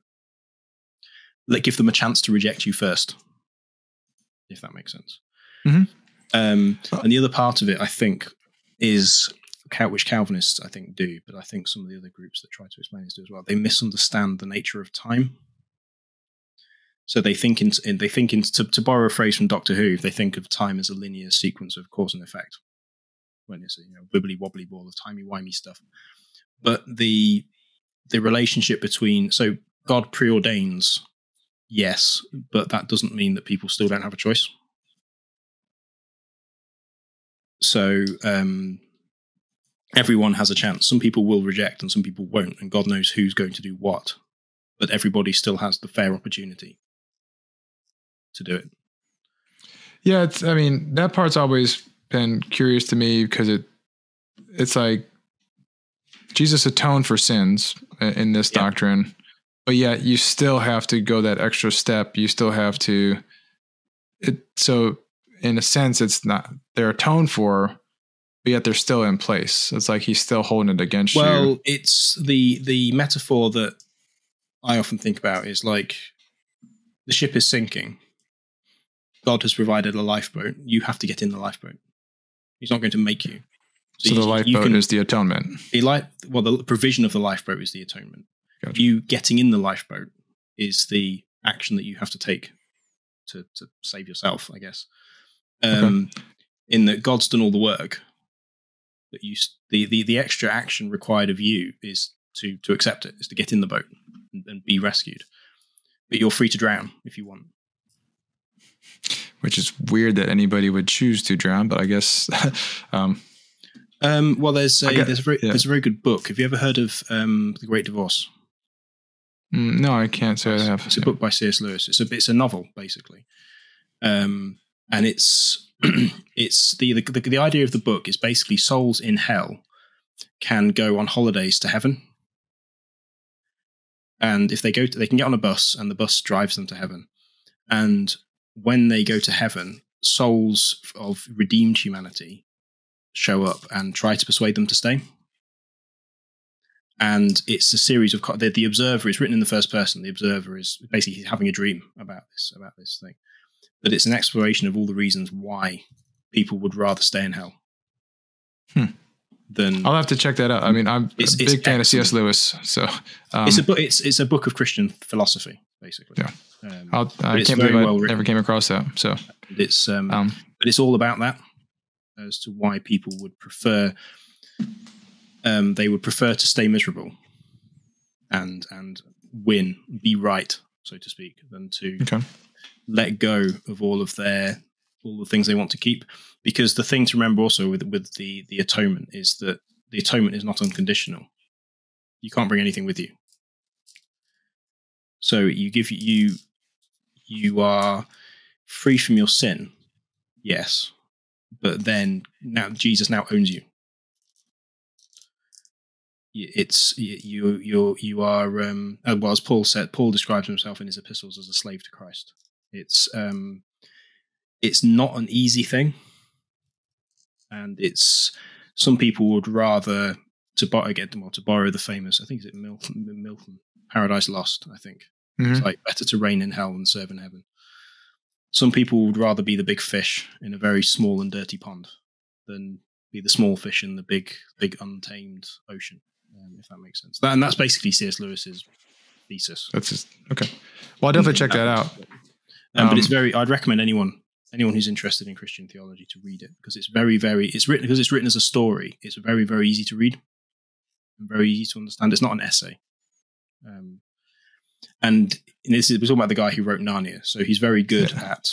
let give them a chance to reject you first, if that makes sense. Mhm. Um, and the other part of it, I think, is which Calvinists I think do, but I think some of the other groups that try to explain this do as well. They misunderstand the nature of time. So they think in, in they think in to, to borrow a phrase from Doctor Who, they think of time as a linear sequence of cause and effect. when it's a you know wibbly wobbly ball of timey wimey stuff. But the the relationship between so God preordains, yes, but that doesn't mean that people still don't have a choice. So um, everyone has a chance. Some people will reject and some people won't, and God knows who's going to do what. But everybody still has the fair opportunity to do it. Yeah, it's. I mean, that part's always been curious to me because it, it's like Jesus atoned for sins in this yeah. doctrine, but yet you still have to go that extra step. You still have to. It so in a sense, it's not they're atoned for, but yet they're still in place. It's like he's still holding it against well, you. Well, it's the the metaphor that I often think about is like the ship is sinking. God has provided a lifeboat. You have to get in the lifeboat. He's not going to make you. So, so the lifeboat can, is the atonement. The life, well, the provision of the lifeboat is the atonement. Gotcha. You getting in the lifeboat is the action that you have to take to to save yourself, I guess. Um, okay. In that God's done all the work. That you the, the the extra action required of you is to to accept it, is to get in the boat and, and be rescued. But you're free to drown if you want which is weird that anybody would choose to drown. But I guess, um, um, well, there's a, there's a very yeah. there's a very good book. Have you ever heard of um, the Great Divorce? Mm, no, I can't say I have. It's a book by C.S. Lewis. It's a it's a novel basically, um, and it's it's the, the the idea of the book is basically souls in hell can go on holidays to heaven, and if they go to, they can get on a bus, and the bus drives them to heaven, and when they go to heaven, souls of redeemed humanity show up and try to persuade them to stay. And it's a series of the, the observer is written in the first person. The observer is basically having a dream about this about this thing, but it's an exploration of all the reasons why people would rather stay in hell. Hmm. Than I'll have to check that out. I mean, I'm it's, a big fan excellent. of C.S. Lewis, so um, it's a book. It's it's a book of Christian philosophy, basically. Yeah. Um, I can't believe I well never came across that. So it's um, um, but it's all about that as to why people would prefer um, they would prefer to stay miserable and and win, be right, so to speak, than to okay. Let go of all of their all the things they want to keep. Because the thing to remember also with with the the atonement is that the atonement is not unconditional. You can't bring anything with you. So you give you you are free from your sin, yes, but then now Jesus now owns you. It's you you you are um, uh, well as Paul said. Paul describes himself in his epistles as a slave to Christ. It's um, it's not an easy thing, and it's some people would rather to borrow get well to borrow the famous. I think is it Milton, Milton Paradise Lost. I think Mm-hmm. It's like better to reign in hell than serve in heaven. Some people would rather be the big fish in a very small and dirty pond than be the small fish in the big, big untamed ocean. Um, if that makes sense. That, and that's basically C.S. Lewis's thesis. That's just, okay. Well, I'll definitely check that out. Um, um, but it's um, very. I'd recommend anyone anyone who's interested in Christian theology to read it because it's very, very. It's written because it's written as a story. It's very, very easy to read and very easy to understand. It's not an essay. Um, and this is we're talking about the guy who wrote Narnia, so he's very good yeah. at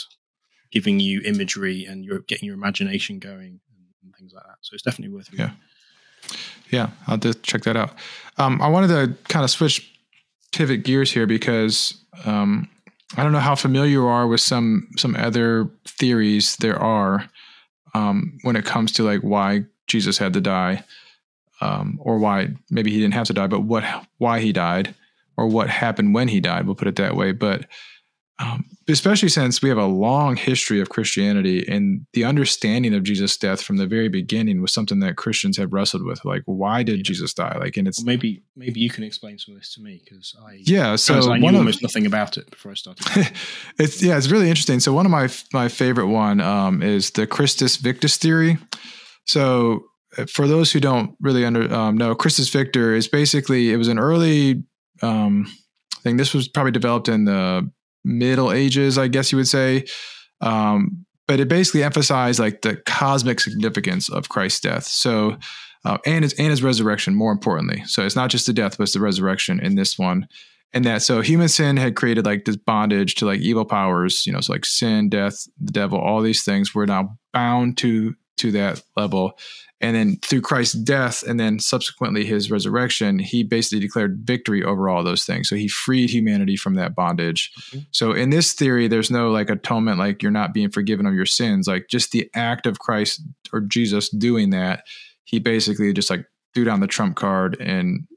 giving you imagery and you're getting your imagination going and, things like that. So it's definitely worth reading. Yeah, yeah, I'll just check that out. Um, I wanted to kind of switch pivot gears here because um, I don't know how familiar you are with some some other theories there are um, when it comes to like why Jesus had to die, um, or why maybe he didn't have to die, but what why he died or what happened when he died. We'll put it that way. But um, especially since we have a long history of Christianity and the understanding of Jesus' death from the very beginning was something that Christians have wrestled with. Like, why did yeah. Jesus die? Like, and it's well, maybe maybe you can explain some of this to me because I yeah. So I knew almost of, nothing about it before I started. it's yeah, it's really interesting. So one of my my favorite one um, is the Christus Victor theory. So uh, for those who don't really under um, know, Christus Victor is basically it was an early um, thing. This was probably developed in the Middle Ages, I guess you would say. Um, but it basically emphasized like the cosmic significance of Christ's death. So, uh, and his and his resurrection, more importantly. So it's not just the death, but it's the resurrection in this one. And that so human sin had created like this bondage to like evil powers, you know, so like sin, death, the devil, all these things. We're now bound to to that level. And then through Christ's death and then subsequently his resurrection, he basically declared victory over all those things. So he freed humanity from that bondage. Mm-hmm. So in this theory, there's no like atonement, like you're not being forgiven of your sins. Like just the act of Christ or Jesus doing that, he basically just like threw down the trump card and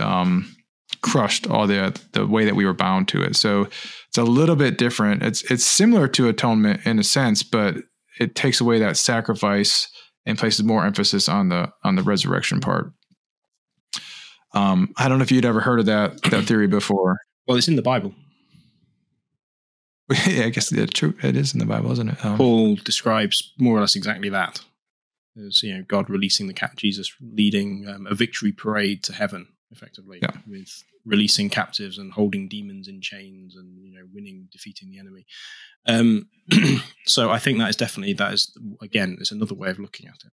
um crushed all the the way that we were bound to it. So it's a little bit different. It's it's similar to atonement in a sense, but it takes away that sacrifice and places more emphasis on the on the resurrection part. Um, I don't know if you'd ever heard of that that theory before. Well, it's in the Bible. yeah, I guess the true. It is in the Bible, isn't it? Um, Paul describes more or less exactly that. As you know, God releasing the cat, Jesus leading um, a victory parade to heaven, effectively, yeah. with releasing captives and holding demons in chains and you know winning, defeating the enemy. Um, so I think that is definitely that is again it's another way of looking at it.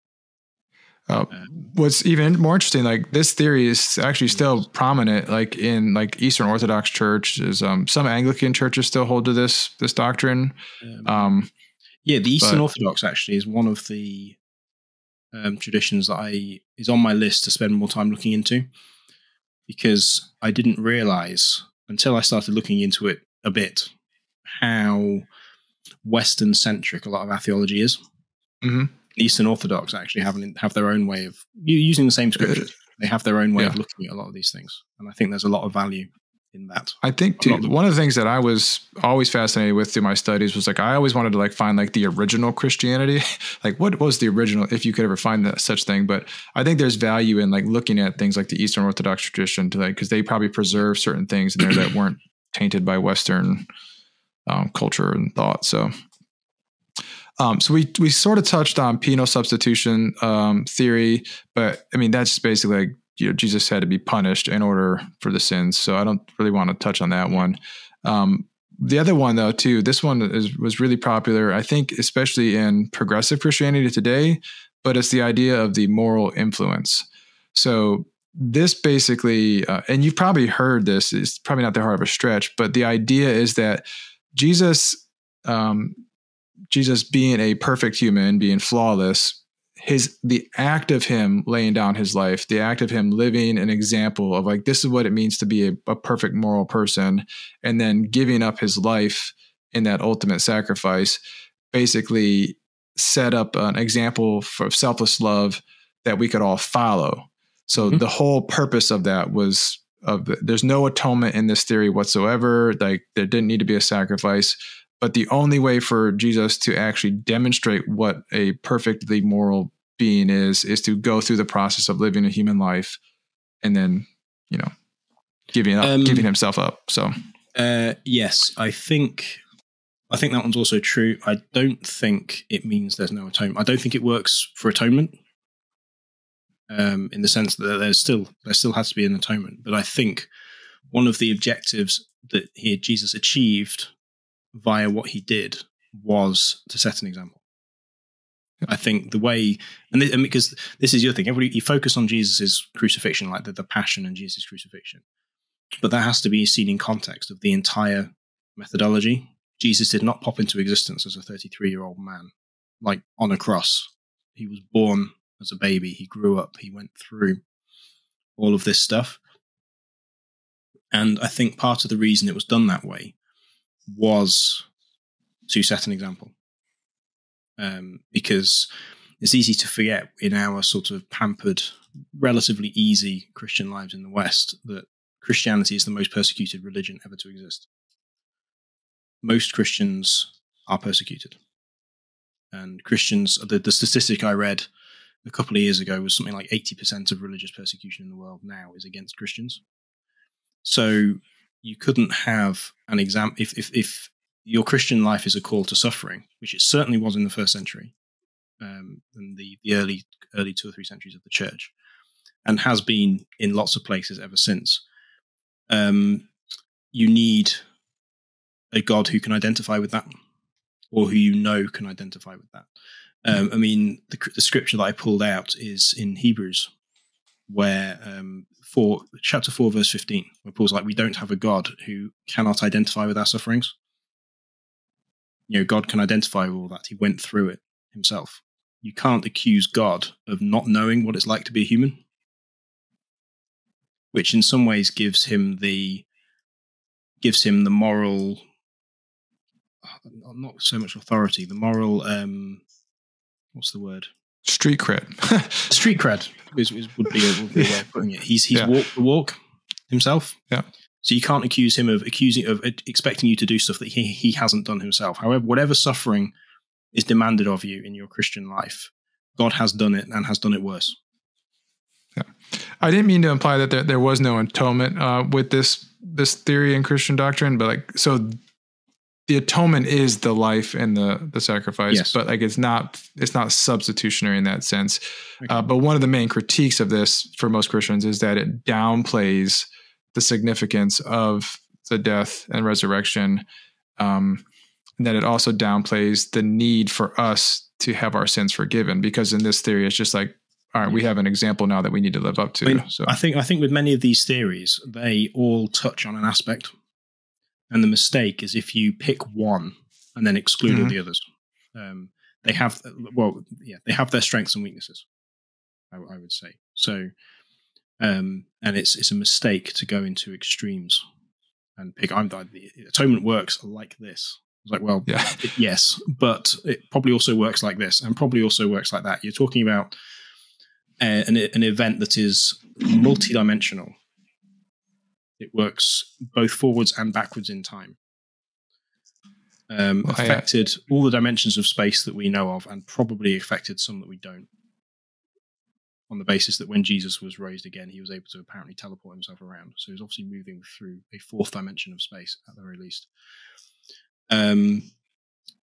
Uh, what's even more interesting, like this theory is actually still prominent, like in like Eastern Orthodox Church. Is um, some Anglican churches still hold to this this doctrine? Um, um, yeah, the Eastern but, Orthodox actually is one of the um, traditions that I is on my list to spend more time looking into because I didn't realize until I started looking into it a bit how Western centric a lot of our theology is. Mm-hmm. Eastern Orthodox actually have have their own way of using the same scriptures. They have their own way yeah. of looking at a lot of these things, and I think there's a lot of value in that. I think too, one of the things that I was always fascinated with through my studies was like I always wanted to like find like the original Christianity, like what was the original, if you could ever find that such thing. But I think there's value in like looking at things like the Eastern Orthodox tradition to like because they probably preserve certain things in there that weren't tainted by Western um, culture and thought. So. Um, so we we sort of touched on penal substitution um, theory, but I mean that's just basically like you know, Jesus had to be punished in order for the sins. So I don't really want to touch on that one. Um, the other one, though, too, this one is, was really popular, I think, especially in progressive Christianity today, but it's the idea of the moral influence. So this basically, uh, and you've probably heard this, it's probably not that hard of a stretch, but the idea is that Jesus, um, Jesus being a perfect human, being flawless, his the act of him laying down his life the act of him living an example of like this is what it means to be a, a, perfect moral person and then giving up his life in that ultimate sacrifice basically set up an example for selfless love that we could all follow so mm-hmm. the whole purpose of that was of there's no atonement in this theory whatsoever like there didn't need to be a sacrifice but the only way for Jesus to actually demonstrate what a perfectly moral being is, is to go through the process of living a human life and then, you know, giving up, um, giving himself up. So, uh, yes, I think, I think that one's also true. I don't think it means there's no atonement. I don't think it works for atonement. Um, in the sense that there's still there still has to be an atonement, but I think one of the objectives that he Jesus achieved via what he did was to set an example. I think the way, and, and because this is your thing, everybody you focus on Jesus' crucifixion, like the, the passion and Jesus' crucifixion, but that has to be seen in context of the entire methodology. Jesus did not pop into existence as a 33 year old man, like on a cross. He was born as a baby. He grew up. He went through all of this stuff. And I think part of the reason it was done that way was to set an example. Um, because it's easy to forget in our sort of pampered, relatively easy Christian lives in the West that Christianity is the most persecuted religion ever to exist. Most Christians are persecuted. And Christians, the, the statistic I read a couple of years ago was something like 80% of religious persecution in the world now is against Christians. So you couldn't have an exam if, if if your Christian life is a call to suffering, which it certainly was in the first century, um, and the the early early two or three centuries of the church, and has been in lots of places ever since. Um, you need a God who can identify with that. or who you know can identify with that. Um, I mean, the, the, scripture that I pulled out is in Hebrews, where um, four, chapter four, verse fifteen, where Paul's like, "We don't have a God who cannot identify with our sufferings." You know, God can identify with all that. He went through it himself. You can't accuse God of not knowing what it's like to be a human, which in some ways gives him the gives him the moral not so much authority, the moral um what's the word? Street cred. Street cred is, is, would, be a, would be a way of putting it. He's he's yeah. walked the walk himself. Yeah. So you can't accuse him of accusing of expecting you to do stuff that he he hasn't done himself. However, whatever suffering is demanded of you in your Christian life, God has done it and has done it worse. Yeah. I didn't mean to imply that there, there was no atonement uh, with this this theory in Christian doctrine, but like so the atonement is the life and the the sacrifice, yes. but like it's not it's not substitutionary in that sense. Okay. Uh, but one of the main critiques of this for most Christians is that it downplays the significance of the death and resurrection. Um, and that it also downplays the need for us to have our sins forgiven because in this theory it's just like all right, we have an example now that we need to live up to. I mean, so I think I think with many of these theories, they all touch on an aspect, and the mistake is if you pick one and then exclude mm-hmm. all the others. Um, they have well, yeah, they have their strengths and weaknesses. I, I would say so, um, and it's it's a mistake to go into extremes and pick. I'm the atonement works like this. It's like, well, yeah. yes, but it probably also works like this, and probably also works like that. You're talking about an, an event that is multidimensional. It works both forwards and backwards in time. Um, affected all the dimensions of space that we know of, and probably affected some that we don't. On the basis that when Jesus was raised again, he was able to apparently teleport himself around. So he's obviously moving through a fourth dimension of space at the very least. Um,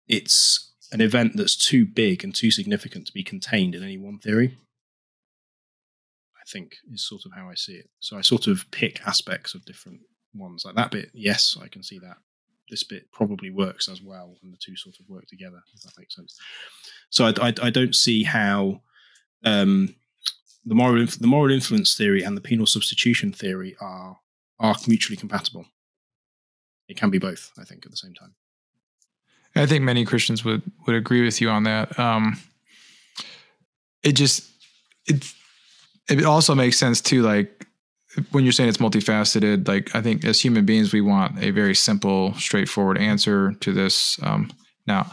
it's an event that's too big and too significant to be contained in any one theory think is sort of how I see it. So I sort of pick aspects of different ones. Like that bit, yes, I can see that. This bit probably works as well, and the two sort of work together. If that makes sense. So I, I, I don't see how um, the moral the moral influence theory and the penal substitution theory are are mutually compatible. It can be both, I think, at the same time. I think many Christians would would agree with you on that. Um, it just it's it also makes sense too like when you're saying it's multifaceted like i think as human beings we want a very simple straightforward answer to this um, now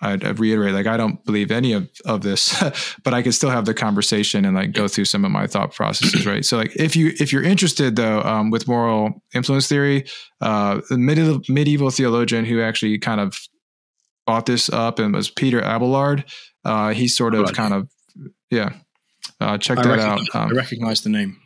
I'd, I'd, reiterate like i don't believe any of, of this but i could still have the conversation and like go through some of my thought processes right? So like if you if you're interested though um, with moral influence theory uh, the medieval, medieval theologian who actually kind of brought this up and was peter abelard uh, he sort of kind of yeah uh, check I that out. Um, I recognize the name.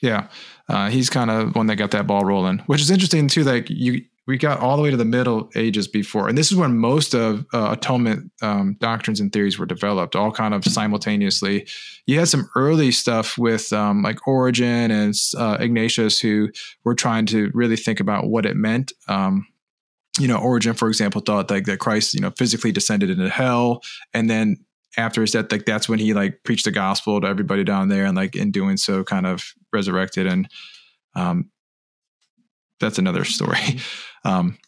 Yeah, uh, he's kind of one that got that ball rolling, which is interesting too. Like you, we got all the way to the Middle Ages before, and this is when most of uh, atonement um, doctrines and theories were developed, all kind of simultaneously. You had some early stuff with um, like Origen and uh, Ignatius, who were trying to really think about what it meant. Um, you know, Origen, for example, thought like that Christ, you know, physically descended into hell, and then after his death, like that's when he like preached the gospel to everybody down there, and like in doing so, kind of resurrected. And um, that's another story. Um,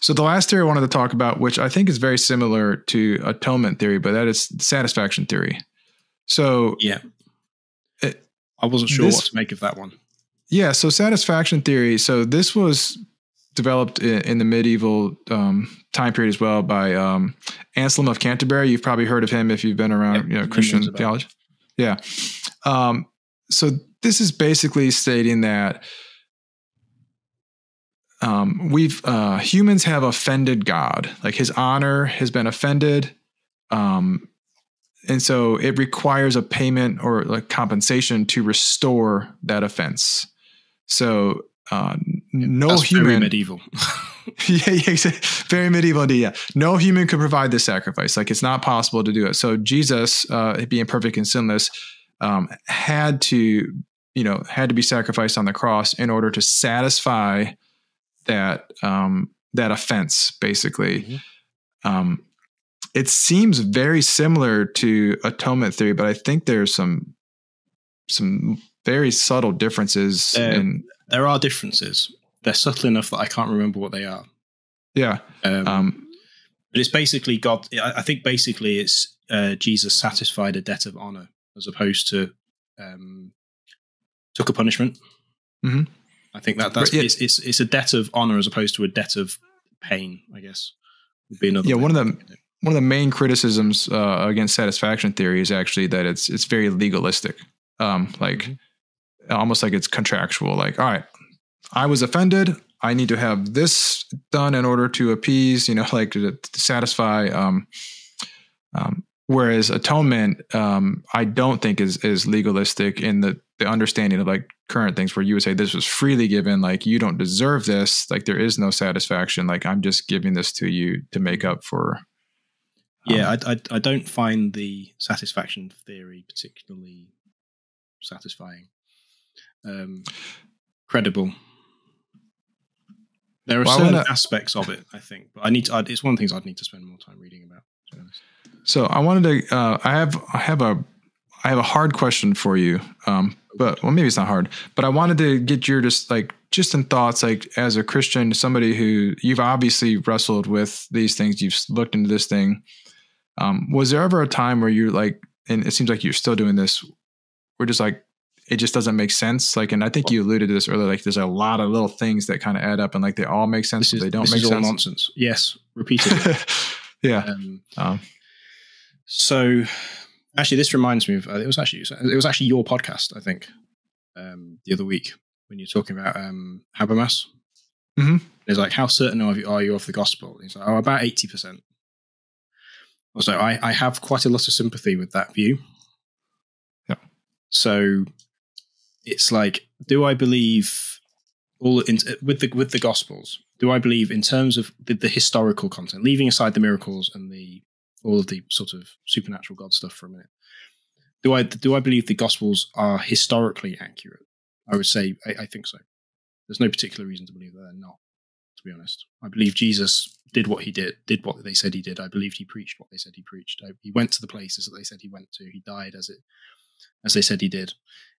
so the last theory I wanted to talk about, which I think is very similar to atonement theory, but that is satisfaction theory. So yeah, it, I wasn't sure this, what to make of that one. Yeah, so satisfaction theory. So this was developed in, in the medieval um, time period as well by um, Anselm of Canterbury. You've probably heard of him if you've been around you know, Christian theology. Yeah. Um, so this is basically stating that um, we've uh, humans have offended God, like His honor has been offended, um, and so it requires a payment or like compensation to restore that offense. So uh, no That's human very medieval. yeah, yeah, very medieval indeed. Yeah, no human could provide this sacrifice. Like it's not possible to do it. So Jesus, uh, being perfect and sinless, um, had to, you know, had to be sacrificed on the cross in order to satisfy that um, that offense, basically. Mm-hmm. um, it seems very similar to atonement theory, but I think there's some some very subtle differences. Uh, in, There are differences. They're subtle enough that I can't remember what they are. yeah, Um, um, but it's basically God. I think basically it's uh, Jesus satisfied a debt of honor as opposed to um, took a punishment. Mhm. I think that that's yeah. it's, it's it's a debt of honor as opposed to a debt of pain. I guess would be another. Yeah, one of the- look at it. one of the main criticisms uh, against satisfaction theory is actually that it's it's very legalistic, um, like Mhm. Almost like it's contractual. Like, all right, I was offended. I need to have this done in order to appease, you know, like to, to satisfy. Um, um, whereas atonement, um, I don't think is is legalistic in the the understanding of like current things, where you would say this was freely given, like you don't deserve this, like there is no satisfaction, like I'm just giving this to you to make up for. Yeah, um, I, I I don't find the satisfaction theory particularly satisfying, um, credible. There are Well, certain wanna- aspects of it, I think, but I need to. I'd, it's one of the things I'd need to spend more time reading about. So I wanted to. Uh, I have. I have a. I have a hard question for you. Um, but well, maybe it's not hard. But I wanted to get your just like just in thoughts, like as a Christian, somebody who you've obviously wrestled with these things. You've looked into this thing. Um, was there ever a time where you're like, and it seems like you're still doing this, where just like it just doesn't make sense? Like, and I think you alluded to this earlier. Like, there's a lot of little things that kind of add up, and like they all make sense, This but they don't make is all sense. nonsense. Yes, repeatedly. yeah. um, Um, so, actually, this reminds me of. Uh, it was actually it was actually your podcast, I think, um, the other week when you're talking about um, Habermas. Mhm. It's like, how certain are you, are you of the gospel? He's like, oh, about eighty percent. Also, I, I have quite a lot of sympathy with that view. Yeah. So, it's like, do I believe all in, with the with the gospels? Do I believe in terms of the, the historical content, leaving aside the miracles and the all of the sort of supernatural God stuff for a minute? Do I do I believe the gospels are historically accurate? I would say I, I think so. There's no particular reason to believe that they're not. To be honest, I believe Jesus did what he did, did what they said he did. I believed he preached what they said he preached. I, he went to the places that they said he went to. He died as it as they said he did,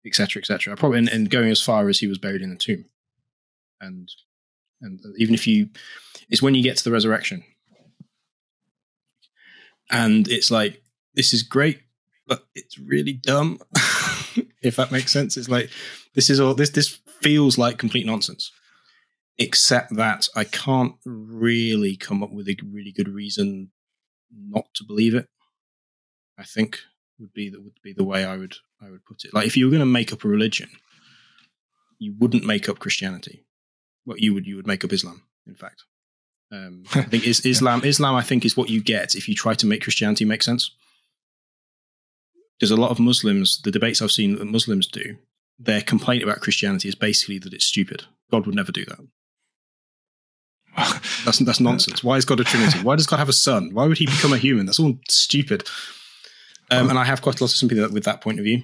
etc., etc. Probably and, and going as far as he was buried in a tomb. And and even if you, it's when you get to the resurrection, and it's like this is great, but it's really dumb. if that makes sense, it's like this is all this this feels like complete nonsense. Except that I can't really come up with a really good reason not to believe it. I think would be that would be the way I would I would put it. Like if you were going to make up a religion, you wouldn't make up Christianity. What you would you would make up Islam. In fact, um, I think is Islam. Islam, I think, is what you get if you try to make Christianity make sense. Because a lot of Muslims, the debates I've seen that Muslims do, their complaint about Christianity is basically that it's stupid. God would never do that. That's that's nonsense. Why is God a Trinity? Why does God have a son? Why would he become a human? That's all stupid. Um, and I have quite a lot of sympathy with that point of view.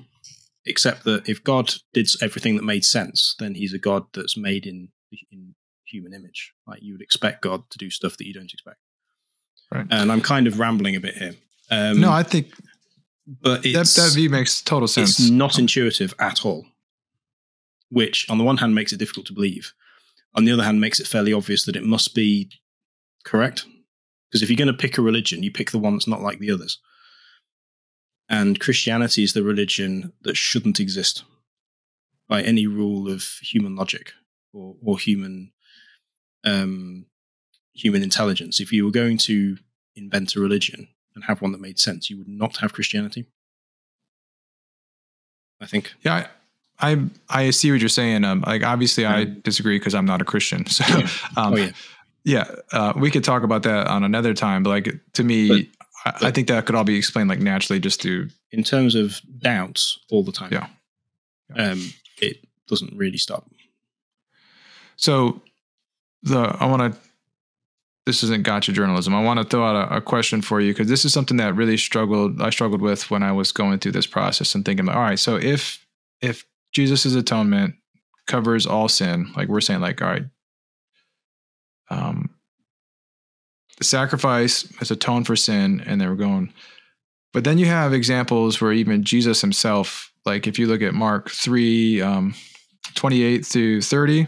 Except that if God did everything that made sense, then he's a God that's made in in human image. Like you would expect God to do stuff that you don't expect. Right. And I'm kind of rambling a bit here. Um, no, I think but that, that view makes total sense. it's not intuitive at all. Which, on the one hand, makes it difficult to believe. On the other hand, makes it fairly obvious that it must be correct. Because if you're going to pick a religion, you pick the one that's not like the others. And Christianity is the religion that shouldn't exist by any rule of human logic or, or human um, human intelligence. If you were going to invent a religion and have one that made sense, you would not have Christianity. I think. Yeah, I, I I see what you're saying. Um, like obviously I Um, disagree because I'm not a Christian. So, Yeah. um, oh yeah, yeah, uh, we could talk about that on another time. But like to me, I, I think that could all be explained like naturally just through. in terms of doubts, all the time. Yeah. Um, it doesn't really stop. So, the I want to. This isn't gotcha journalism. I want to throw out a, a question for you because this is something that really struggled. I struggled with when I was going through this process and thinking, all right, so if if Jesus' atonement covers all sin, like we're saying, like all right, um, sacrifice as atoned for sin, and they were going. But then you have examples where even Jesus himself, like if you look at Mark 3, um, 28 through 30,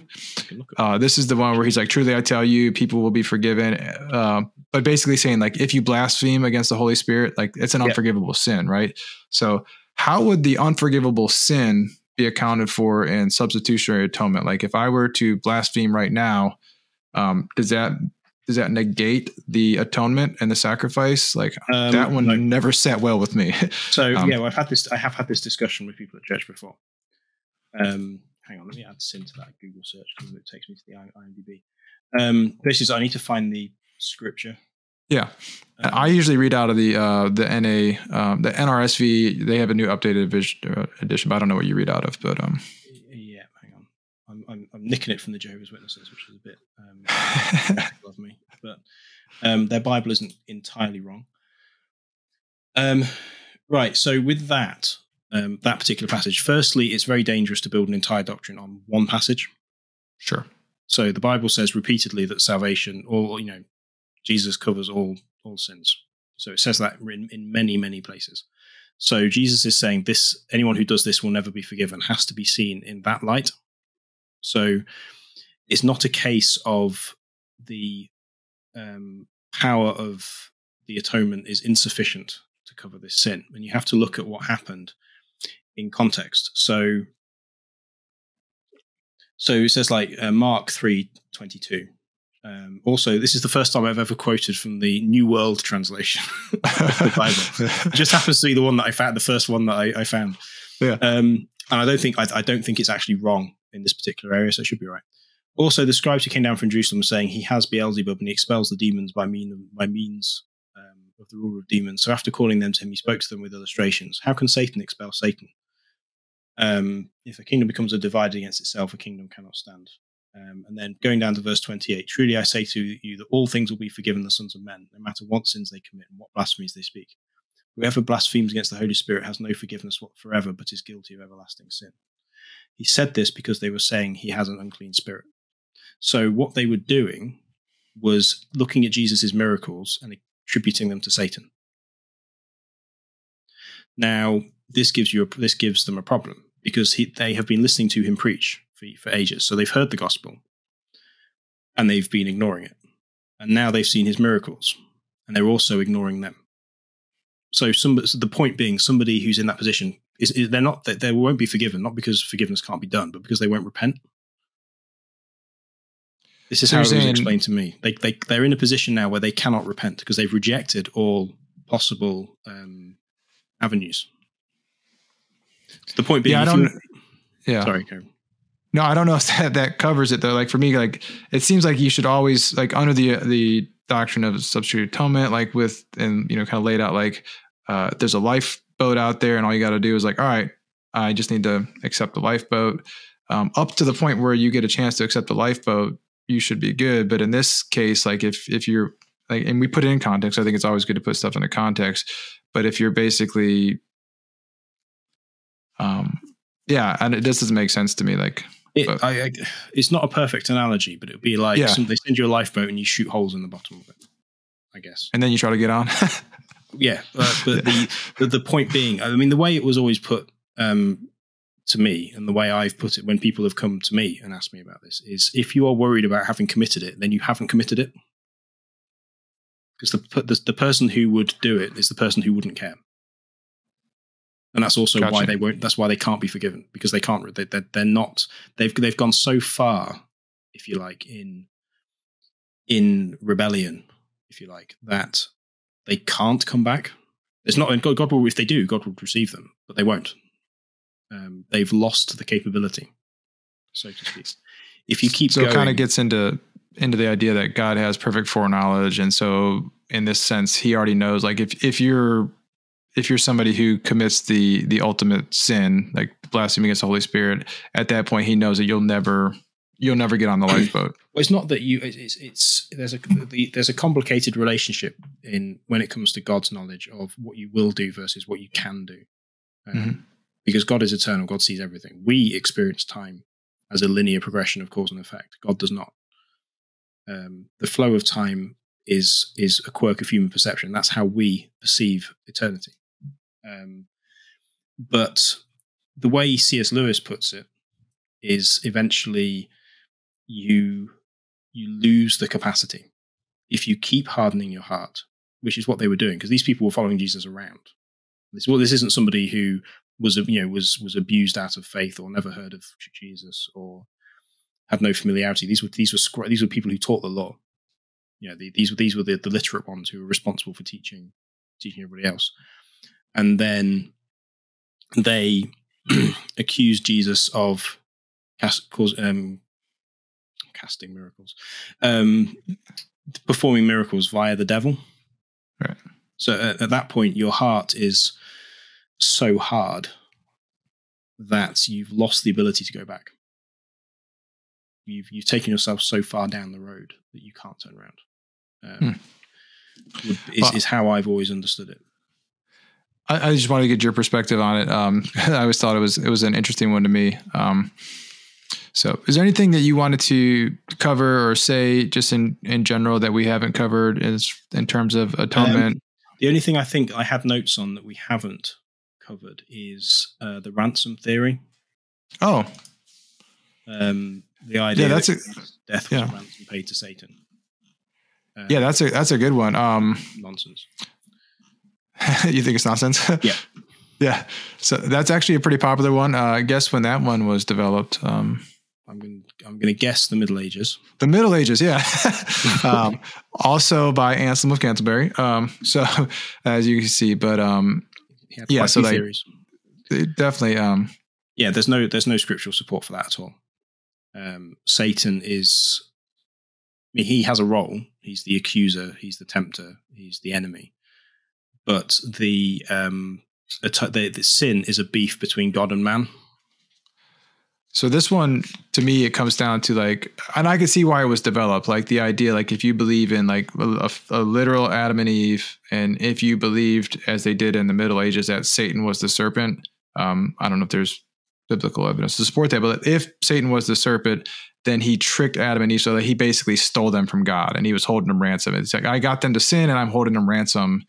uh, this is the one where he's like, Truly I tell you, people will be forgiven. Uh, but basically saying, like, if you blaspheme against the Holy Spirit, like it's an Yeah. unforgivable sin, right? So, how would the unforgivable sin be accounted for in substitutionary atonement? Like, if I were to blaspheme right now, um, does that does that negate the atonement and the sacrifice? Like Um, that one no. never sat well with me. So Um, yeah, well, I've had this. I have had this discussion with people at church before. Um, hang on, let me add sin to that Google search because it takes me to the IMDb. Um, this is I need to find the scripture. yeah, Um, I usually read out of the uh, the NA um, the NRSV. They have a new updated vis- uh, edition, but I don't know what you read out of. But um, yeah, hang on. I'm, I'm I'm nicking it from the Jehovah's Witnesses, which is a bit um, of me, but um, their Bible isn't entirely wrong. Um, right. So with that, um, that particular passage, firstly, it's very dangerous to build an entire doctrine on one passage. sure, So the Bible says repeatedly that salvation, or you know, Jesus covers all all sins. So it says that in, in many many places. So Jesus is saying this: anyone who does this will never be forgiven. Has to be seen in that light. So it's not a case of the um, power of the atonement is insufficient to cover this sin, and you have to look at what happened in context. So so it says like uh, Mark three twenty two. Um, also, this is the first time I've ever quoted from the New World translation of the Bible. It just happens to be the one that I found, the first one that I, I found. Yeah. Um, and I don't think I, I don't think it's actually wrong in this particular area, so it should be right. Also, the scribes who came down from Jerusalem saying he has Beelzebub and he expels the demons by mean by means um, of the ruler of demons. So after calling them to him, he spoke to them with illustrations. How can Satan expel Satan? Um, if a kingdom becomes a divided against itself, a kingdom cannot stand. Um, and then going down to verse 28, truly I say to you that all things will be forgiven the sons of men, no matter what sins they commit and what blasphemies they speak. Whoever blasphemes against the Holy Spirit has no forgiveness forever, but is guilty of everlasting sin. He said this because they were saying he has an unclean spirit. So what they were doing was looking at Jesus' miracles and attributing them to Satan. Now, this gives you a, this gives them a problem because he, they have been listening to him preach for, for ages. So they've heard the gospel and they've been ignoring it. And now they've seen his miracles and they're also ignoring them. So, some, so the point being, somebody who's in that position is, is they're not they, they won't be forgiven, not because forgiveness can't be done, but because they won't repent. This is So how it was explained to me. They they they're in a position now where they cannot repent because they've rejected all possible um, avenues. The point being, Yeah, I don't- yeah. sorry, Karen. No, I don't know if that, that covers it though. Like for me, like it seems like you should always like under the the doctrine of substitute atonement, like with and you know kind of laid out like uh, there's a lifeboat out there, and all you got to do is like, all right, I just need to accept the lifeboat. Um, up to the point where you get a chance to accept the lifeboat, you should be good. But in this case, like if if you're like, and we put it in context, I think it's always good to put stuff into context. But if you're basically, um, yeah, and it just doesn't make sense to me. Like It, I, I, it's not a perfect analogy, but it would be like Yeah. some, they send you a lifeboat and you shoot holes in the bottom of it. I guess. and then you try to get on. Yeah, uh, but the, the the point being, I mean, the way it was always put um, to me, and the way I've put it when people have come to me and asked me about this is, if you are worried about having committed it, then you haven't committed it, because the, the the person who would do it is the person who wouldn't care, and that's also why they won't. That's why they can't be forgiven because they can't. They, they're, they're not. They've they've gone so far, if you like, in in rebellion, if you like, that they can't come back. It's not, and God, God will, if they do, God will receive them, but they won't. Um, they've lost the capability, so to speak. If you keep so going, it kind of gets into into the idea that God has perfect foreknowledge, and so in this sense, He already knows. Like if if you're if you're somebody who commits the the ultimate sin, like blaspheming against the Holy Spirit, at that point, He knows that you'll never you'll never get on the lifeboat. Well, it's not that you. It's, it's, it's there's a the, there's a complicated relationship in when it comes to God's knowledge of what you will do versus what you can do, um, Mhm. because God is eternal. God sees everything. We experience time as a linear progression of cause and effect. God does not. Um, the flow of time is is a quirk of human perception. That's how we perceive eternity. Um, but the way C.S. Lewis puts it is eventually you you lose the capacity if you keep hardening your heart, which is what they were doing because these people were following Jesus around. This well, this isn't somebody who was you know was was abused out of faith or never heard of Jesus or had no familiarity. These were these were these were people who taught the law. You know, the, these were these were the, the literate ones who were responsible for teaching teaching everybody else. And then they accused Jesus of cast, cause, um, casting miracles, um, performing miracles via the devil. Right. So at, at that point, your heart is so hard that you've lost the ability to go back. You've you've taken yourself so far down the road that you can't turn around. Um, hmm. is, well, is how I've always understood it. I, I, just wanted to get your perspective on it. Um, I always thought it was it was an interesting one to me. Um, so, is there anything that you wanted to cover or say, just in in general, that we haven't covered, is in terms of atonement? Um, the only thing I think I had notes on that we haven't covered is uh, the ransom theory. Oh, um, the idea yeah, that's that a, death was yeah. a ransom paid to Satan. Um, yeah, that's a that's a good one. Um, nonsense. you think it's nonsense? yeah. Yeah. So that's actually a pretty popular one. Uh, I guess when that one was developed. Um, I'm going. I'm going to guess the Middle Ages. The Middle Ages, yeah. um, also by Anselm of Canterbury. Um, so as you can see, but um, yeah, so like, theories. definitely. Um, yeah, there's no there's no scriptural support for that at all. Um, Satan is. I mean, he has a role. He's the accuser. He's the tempter. He's the enemy. But the um, the, the sin is a beef between God and man. So this one, to me, it comes down to like, and I can see why it was developed. Like the idea, like if you believe in like a, a, literal Adam and Eve, and if you believed, as they did in the Middle Ages, that Satan was the serpent. Um, I don't know if there's biblical evidence to support that, but if Satan was the serpent, then he tricked Adam and Eve so that he basically stole them from God, and he was holding them ransom. It's like I got them to sin, and I'm holding them ransom,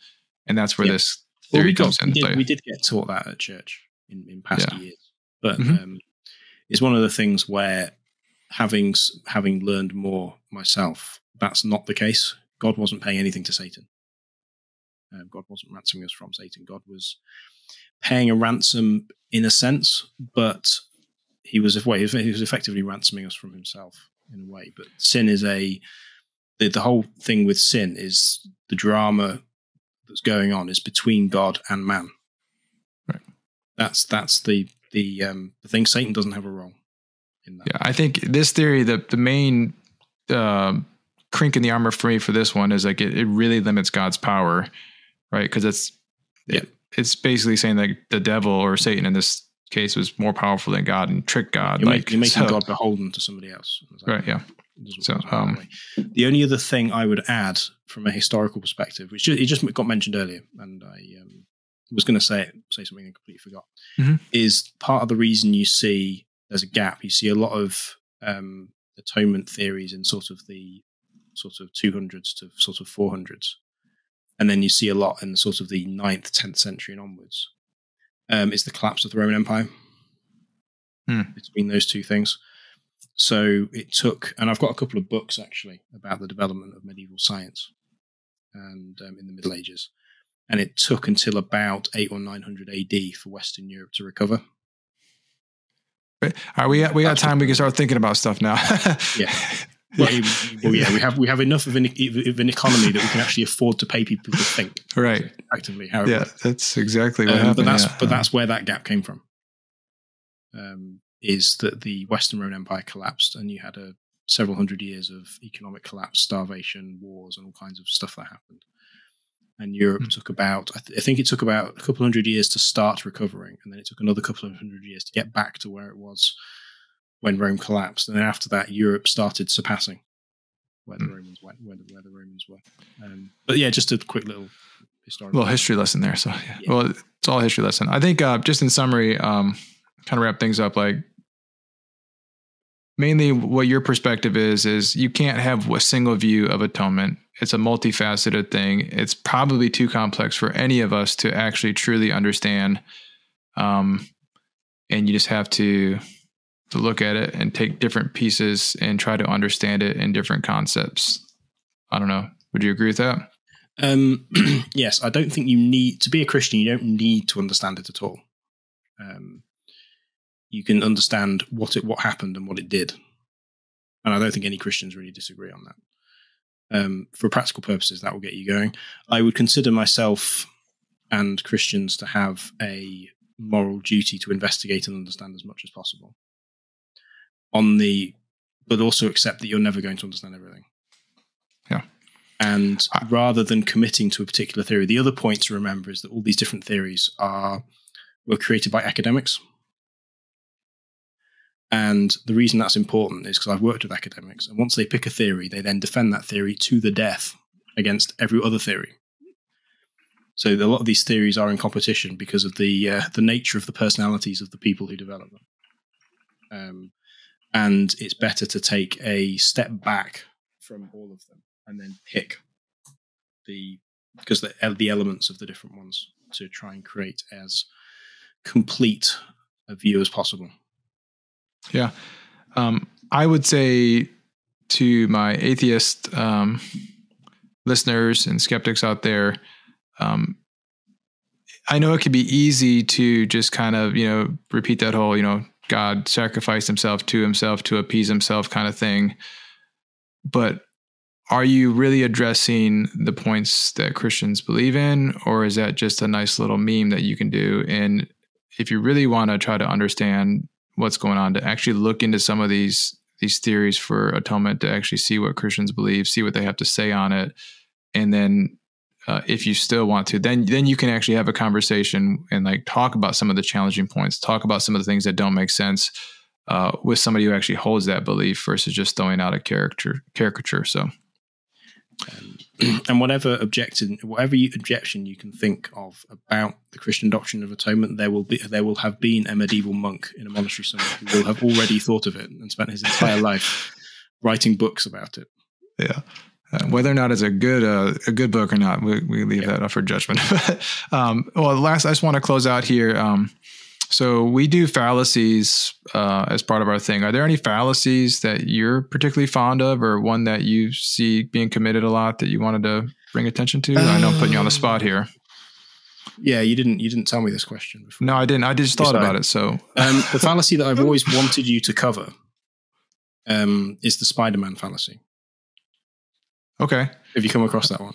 and that's where this theory well, we comes got, into play. We did get taught that at church in, in past yeah. years, but. Mm-hmm. Um, is one of the things where having having learned more myself, that's not the case. God wasn't paying anything to Satan. Uh, God wasn't ransoming us from Satan. God was paying a ransom in a sense, but he was he was effectively ransoming us from himself in a way. But sin is a the, the whole thing with sin is the drama that's going on is between God and man. Right. That's that's the the um, the thing. Satan doesn't have a role in that. Yeah, I think this theory, the the main uh, crink in the armor for me for this one is like it, it really limits God's power, right? Because it's yeah. It, it's basically saying that the devil or Satan in this case was more powerful than God and tricked God. You're, like, make, you're making so, God beholden to somebody else. Right. Yeah. So, um, the only other thing I would add from a historical perspective, which it just got mentioned earlier, and I um, was going to say say something I completely forgot. Mm-hmm. Is part of the reason you see there's a gap. You see a lot of um, atonement theories in sort of the sort of 200s to sort of 400s, and then you see a lot in sort of the 9th, 10th century and onwards. Um, is the collapse of the Roman Empire hmm. between those two things. So it took, and I've got a couple of books actually about the development of medieval science and um, in the Middle Ages and it took until about eight or nine hundred AD for Western Europe to recover. All right, we got, we got time. We can start thinking about stuff now. yeah. Well, well, yeah, we have we have enough of an, of an economy that we can actually afford to pay people to think. Right. Actively, how yeah, that's exactly what um, happened. But that's yeah. but that's where that gap came from. Um, is that the Western Roman Empire collapsed, and you had a several hundred years of economic collapse, starvation, wars, and all kinds of stuff that happened and Europe mm. took about I, th- I, think it took about a couple hundred years to start recovering, and then it took another couple of hundred years to get back to where it was when Rome collapsed, and then after that, Europe started surpassing where the mm. Romans went, where the, where the Romans were. Um, but yeah, just a quick little historical little history lesson there. So yeah. yeah. well, it's all history lesson. I think uh, just in summary, um, kind of wrap things up like mainly what your perspective is is you can't have a single view of atonement it's a multifaceted thing. It's probably too complex for any of us to actually truly understand. Um, and you just have to to look at it and take different pieces and try to understand it in different concepts. I don't know. Would you agree with that? Um, yes, I don't think you need to be a Christian. You don't need to understand it at all. Um, you can understand what it what happened and what it did, and I don't think any Christians really disagree on that. Um, for practical purposes, that will get you going. I would consider myself and Christians to have a moral duty to investigate and understand as much as possible. On the, but also accept that you're never going to understand everything. Yeah. And rather than committing to a particular theory, the other point to remember is that all these different theories are were created by academics. And the reason that's important is because I've worked with academics, and once they pick a theory, they then defend that theory to the death against every other theory. So a lot of these theories are in competition because of the uh, the nature of the personalities of the people who develop them. Um, and it's better to take a step back from all of them and then pick the because the the elements of the different ones to try and create as complete a view as possible. Yeah. Um, I would say to my atheist um, listeners and skeptics out there, um, I know it can be easy to just kind of, you know, repeat that whole, you know, God sacrificed himself to himself to appease himself kind of thing. But are you really addressing the points that Christians believe in, or is that just a nice little meme that you can do? And if you really want to try to understand what's going on, to actually look into some of these these theories for atonement, to actually see what Christians believe, see what they have to say on it, and then uh, if you still want to, then then you can actually have a conversation and like talk about some of the challenging points, talk about some of the things that don't make sense uh, with somebody who actually holds that belief versus just throwing out a caricature caricature. So and whatever objection, whatever you, objection you can think of about the Christian doctrine of atonement, there will be there will have been a medieval monk in a monastery somewhere who will have already thought of it and spent his entire life writing books about it. Yeah. Uh, whether or not it's a good uh, a good book or not, we, we leave yeah. that up for judgment. um, well, last I just want to close out here. Um, so we do fallacies uh, as part of our thing. Are there any fallacies that you're particularly fond of, or one that you see being committed a lot that you wanted to bring attention to? I know I'm putting you on the spot here. Yeah, you didn't. You didn't tell me this question before. No, I didn't. I just thought about it. So um, the fallacy that I've always wanted you to cover um, is the Spider-Man fallacy. Okay. Have you come across that one?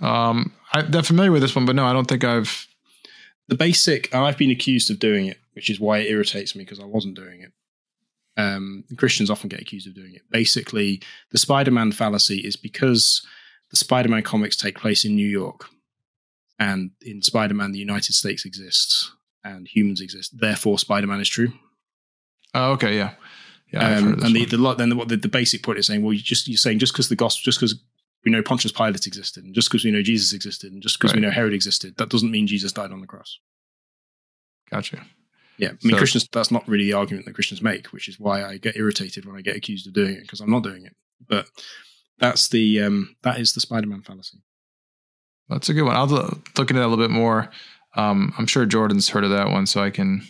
Um, I, am familiar with this one, but no, I don't think I've the basic, and I've been accused of doing it, which is why it irritates me because I wasn't doing it. Um, Christians often get accused of doing it. Basically, the Spider Man fallacy is because the Spider Man comics take place in New York, and in Spider Man, the United States exists and humans exist. Therefore, Spider Man is true. Oh, okay, yeah, yeah. Um, and the, the, then the, the, basic point is saying, well, you just you're saying just because the gospel, just because we know Pontius Pilate existed, and just because we know Jesus existed, and just because right. we know Herod existed, that doesn't mean Jesus died on the cross. Gotcha. Yeah, I mean, so, Christians, that's not really the argument that Christians make, which is why I get irritated when I get accused of doing it because I'm not doing it. But that's the um, that is the Spider-Man fallacy. That's a good one. I'll look into that a little bit more. Um, I'm sure Jordan's heard of that one, so I can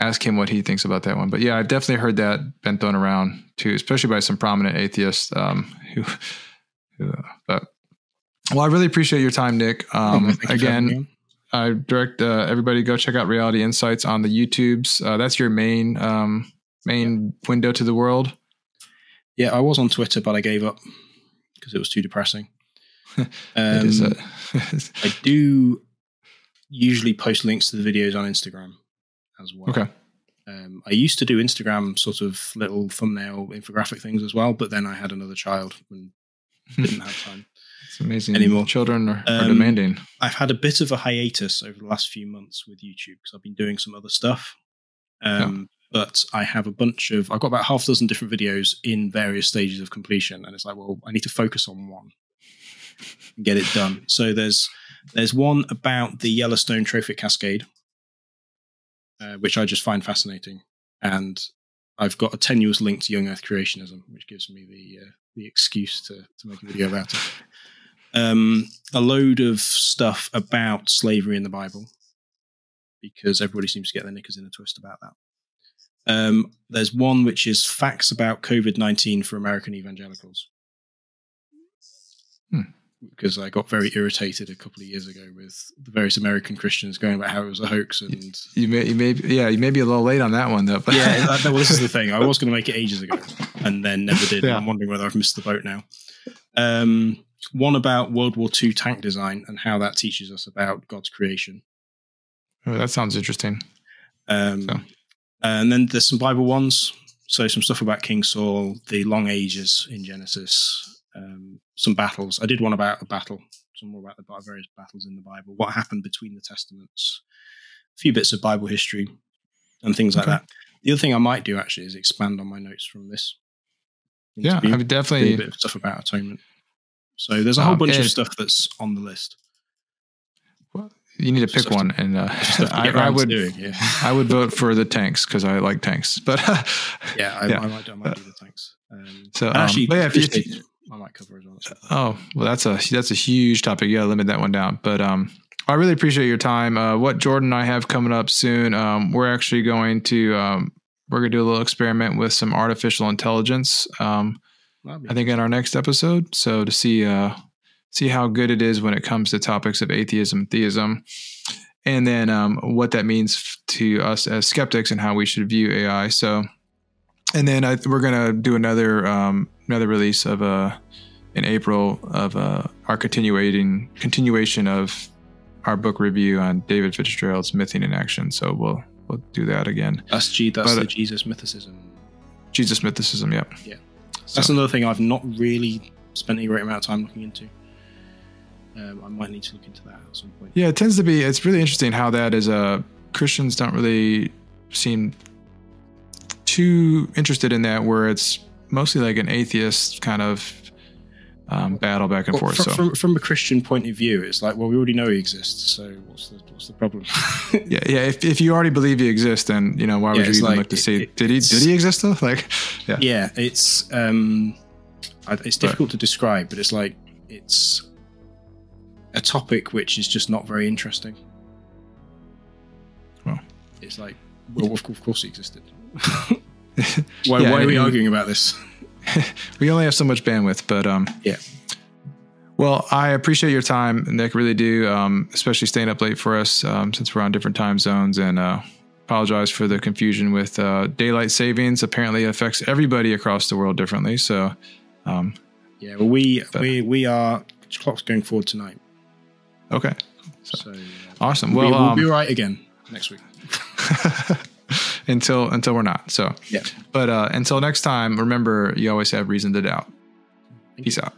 ask him what he thinks about that one. But yeah, I've definitely heard that been thrown around too, especially by some prominent atheists um, who but well, I really appreciate your time, Nick. Oh, um, oh, again, I direct uh, everybody go check out Reality Insights on the YouTubes. Uh, that's your main um, main yeah. window to the world. Yeah, I was on Twitter, but I gave up because it was too depressing. Um, I do usually post links to the videos on Instagram as well. Okay. Um, I used to do Instagram sort of little thumbnail infographic things as well, but then I had another child and didn't have time. It's amazing anymore. Children are, are um, demanding. I've had a bit of a hiatus over the last few months with YouTube because I've been doing some other stuff. Um, yeah. But I have a bunch of, I've got about half a dozen different videos in various stages of completion. And it's like, well, I need to focus on one and get it done. So there's, there's one about the Yellowstone Trophic Cascade, uh, which I just find fascinating. And I've got a tenuous link to young Earth creationism, which gives me the uh, the excuse to to make a video about it. Um, a load of stuff about slavery in the Bible because everybody seems to get their knickers in a twist about that. Um, there's one which is facts about COVID 19 for American evangelicals. Hmm. Because I got very irritated a couple of years ago with the various American Christians going about how it was a hoax. And You may, you may, yeah, you may be a little late on that one though. But yeah, that, well, this is the thing. I was going to make it ages ago and then never did. Yeah. I'm wondering whether I've missed the boat now. Um, one about World War II tank design and how that teaches us about God's creation. Oh, that sounds interesting. Um, So. And then there's some Bible ones. So some stuff about King Saul, the long ages in Genesis, um, some battles. I did one about a battle, some more about the various battles in the Bible, what happened between the testaments, a few bits of Bible history, and things like Okay. that. The other thing I might do actually is expand on my notes from this. Yeah, I would do a definitely. bit of stuff about atonement. So there's a whole Um, bunch of stuff that's on the list. You need to pick Stuff to- one, and uh, I, I would. doing, yeah. I would vote for the tanks because I like tanks. But Yeah, I, Yeah. I might, I might do the tanks. Um, So, um, actually, yeah, if you- I might cover as well. Oh, well, that's a that's a huge topic. Yeah, limit that one down. But um, I really appreciate your time. Uh, what Jordan and I have coming up soon, um, we're actually going to um, we're gonna do a little experiment with some artificial intelligence. Um, I think in our next episode. So to see uh, see how good it is when it comes to topics of atheism, theism, and then um, what that means to us as skeptics and how we should view AI. So, and then I, we're gonna do another um, another release of uh, in April of uh, our continuating continuation of our book review on David Fitzgerald's Mything in Action. So we'll we'll do that again. That's G. That's But- the Jesus mythicism. Jesus mythicism. Yep. Yeah. So- That's another thing I've not really spent any great amount of time looking into. Um, I might need to look into that at some point. Yeah, it tends to be. It's really interesting how that is. Uh, Christians don't really seem too interested in that, where it's mostly like an atheist kind of um, battle back and Well, forth. from, so from, from a Christian point of view, it's like, well, we already know he exists, so what's the what's the problem? yeah, yeah. If, if you already believe he exists, then you know why Yeah, would you even like, look to it- see it- did he did he exist though? Like, yeah, yeah, it's um, it's difficult to describe, but it's like it's a topic which is just not very interesting. Well. it's like, well, of course he existed. why, Yeah, why are we arguing about this? we only have so much bandwidth, but um, Yeah. Well, I appreciate your time, Nick. Really do, um, especially staying up late for us um, since we're on different time zones. And uh, apologize for the confusion with uh, daylight savings. Apparently, it affects everybody across the world differently. So, um, Yeah, well, we But- we we are clock's going forward tonight, okay, so uh, awesome. we, Well, we'll um, be right again next week. until until we're not. So, Yeah. But uh, until next time, remember you always have reason to doubt. Thank Peace out.